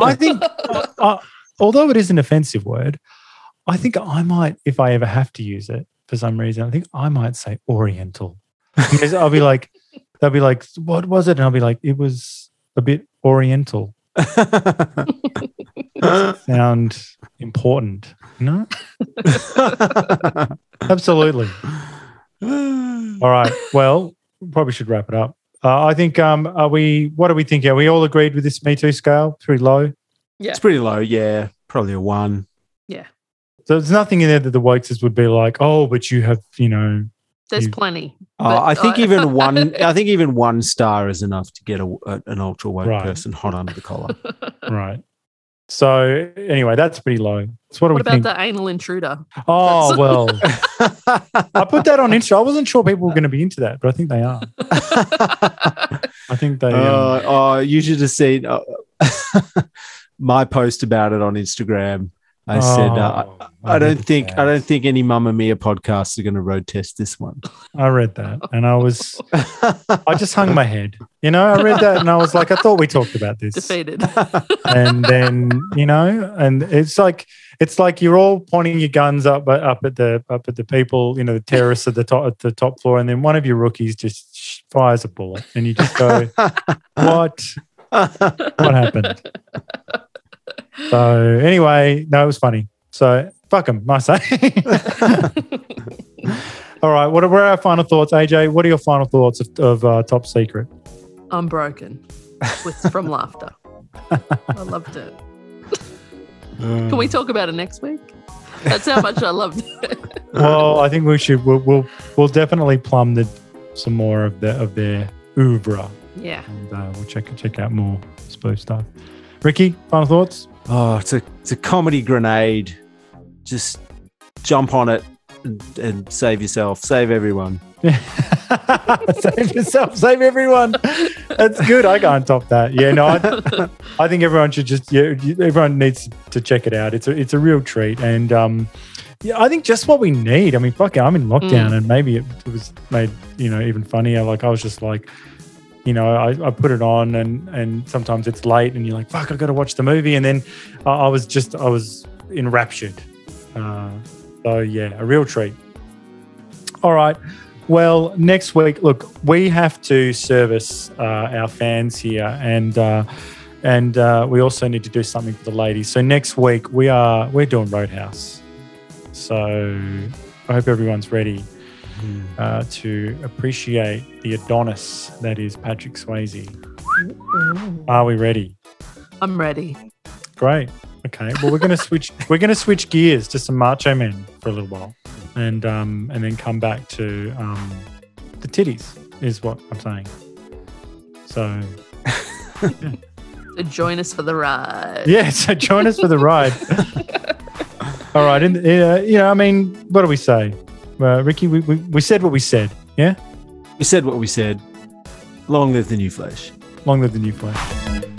I think, uh, although it is an offensive word, I think I might, if I ever have to use it for some reason, I think I might say Oriental. Because I'll be [laughs] like, they'll be like, what was it? And I'll be like, it was a bit Oriental. Sound important, know? Absolutely. All right. Well, probably should wrap it up. Uh, I think, um, are we, what do we think? Are we all agreed with this Me Too scale? Pretty low. Yeah. It's pretty low, yeah. Probably a one. Yeah. So there's nothing in there that the Wokesters would be like, oh, but you have, you know, There's You- plenty. Uh, I think I- even [laughs] one. I think even one star is enough to get a, a- an ultra white Right. person hot under the collar. [laughs] right. So anyway, that's pretty low. So what do What about think? the anal intruder? Oh [laughs] well, I put that on [laughs] Insta. I wasn't sure people were going to be into that, but I think they are. [laughs] I think they. Um, Uh, oh, you should have seen uh, my post about it on Instagram. I said, uh, oh, I don't think, that. I don't think any Mamamia podcasts are going to road test this one. I read that, and I was, I just hung my head. You know, I read that, and I was like, I thought we talked about this. Defeated. [laughs] and then you know and it's like it's like you're all pointing your guns up up at the up at the people you know the terrorists at the top at the top floor and then one of your rookies just fires a bullet and you just go [laughs] what what happened so anyway no it was funny so fuck them i say all right what are, what are our final thoughts aj what are your final thoughts of, of uh, top secret I'm broken with from laughter. [laughs] I loved it. Can we talk about it next week? That's how much I loved it. well, I think we should. We'll we'll, we'll definitely plumb the some more of the of their oeuvre, Yeah. and uh, we'll check check out more spoof stuff. Ricky, final thoughts? Oh, it's a it's a comedy grenade. Just jump on it and, and save yourself, save everyone. [laughs] save yourself, save everyone. That's good. I can't top that. Yeah, no, I, I think everyone should just yeah, everyone needs to check it out. It's a it's a real treat, and um, yeah, I think just what we need. I mean, fuck it, I'm in lockdown, and maybe it, it was made you know even funnier. Like I was just like. You know, I, I put it on and and sometimes it's late and you're like, fuck, I got to watch the movie. And then I, I was just, I was enraptured. Uh, so yeah, a real treat. All right. Well, next week, look, we have to service uh, our fans here, and uh, and uh, we also need to do something for the ladies. So next week we are we're doing Roadhouse. So I hope everyone's ready. Uh, to appreciate the Adonis that is Patrick Swayze. Are we ready? I'm ready. Great. Okay. Well, we're gonna [laughs] switch. we're gonna switch gears to some Macho Men for a little while, and um, and then come back to um, the titties. Is what I'm saying. So [laughs] So join us for the ride. yeah. So join us for the ride. [laughs] All right. And uh, you know, I mean, what do we say, uh, Ricky? We, we we said what we said. Yeah. We said what we said. Long live the new flesh. Long live the new flesh.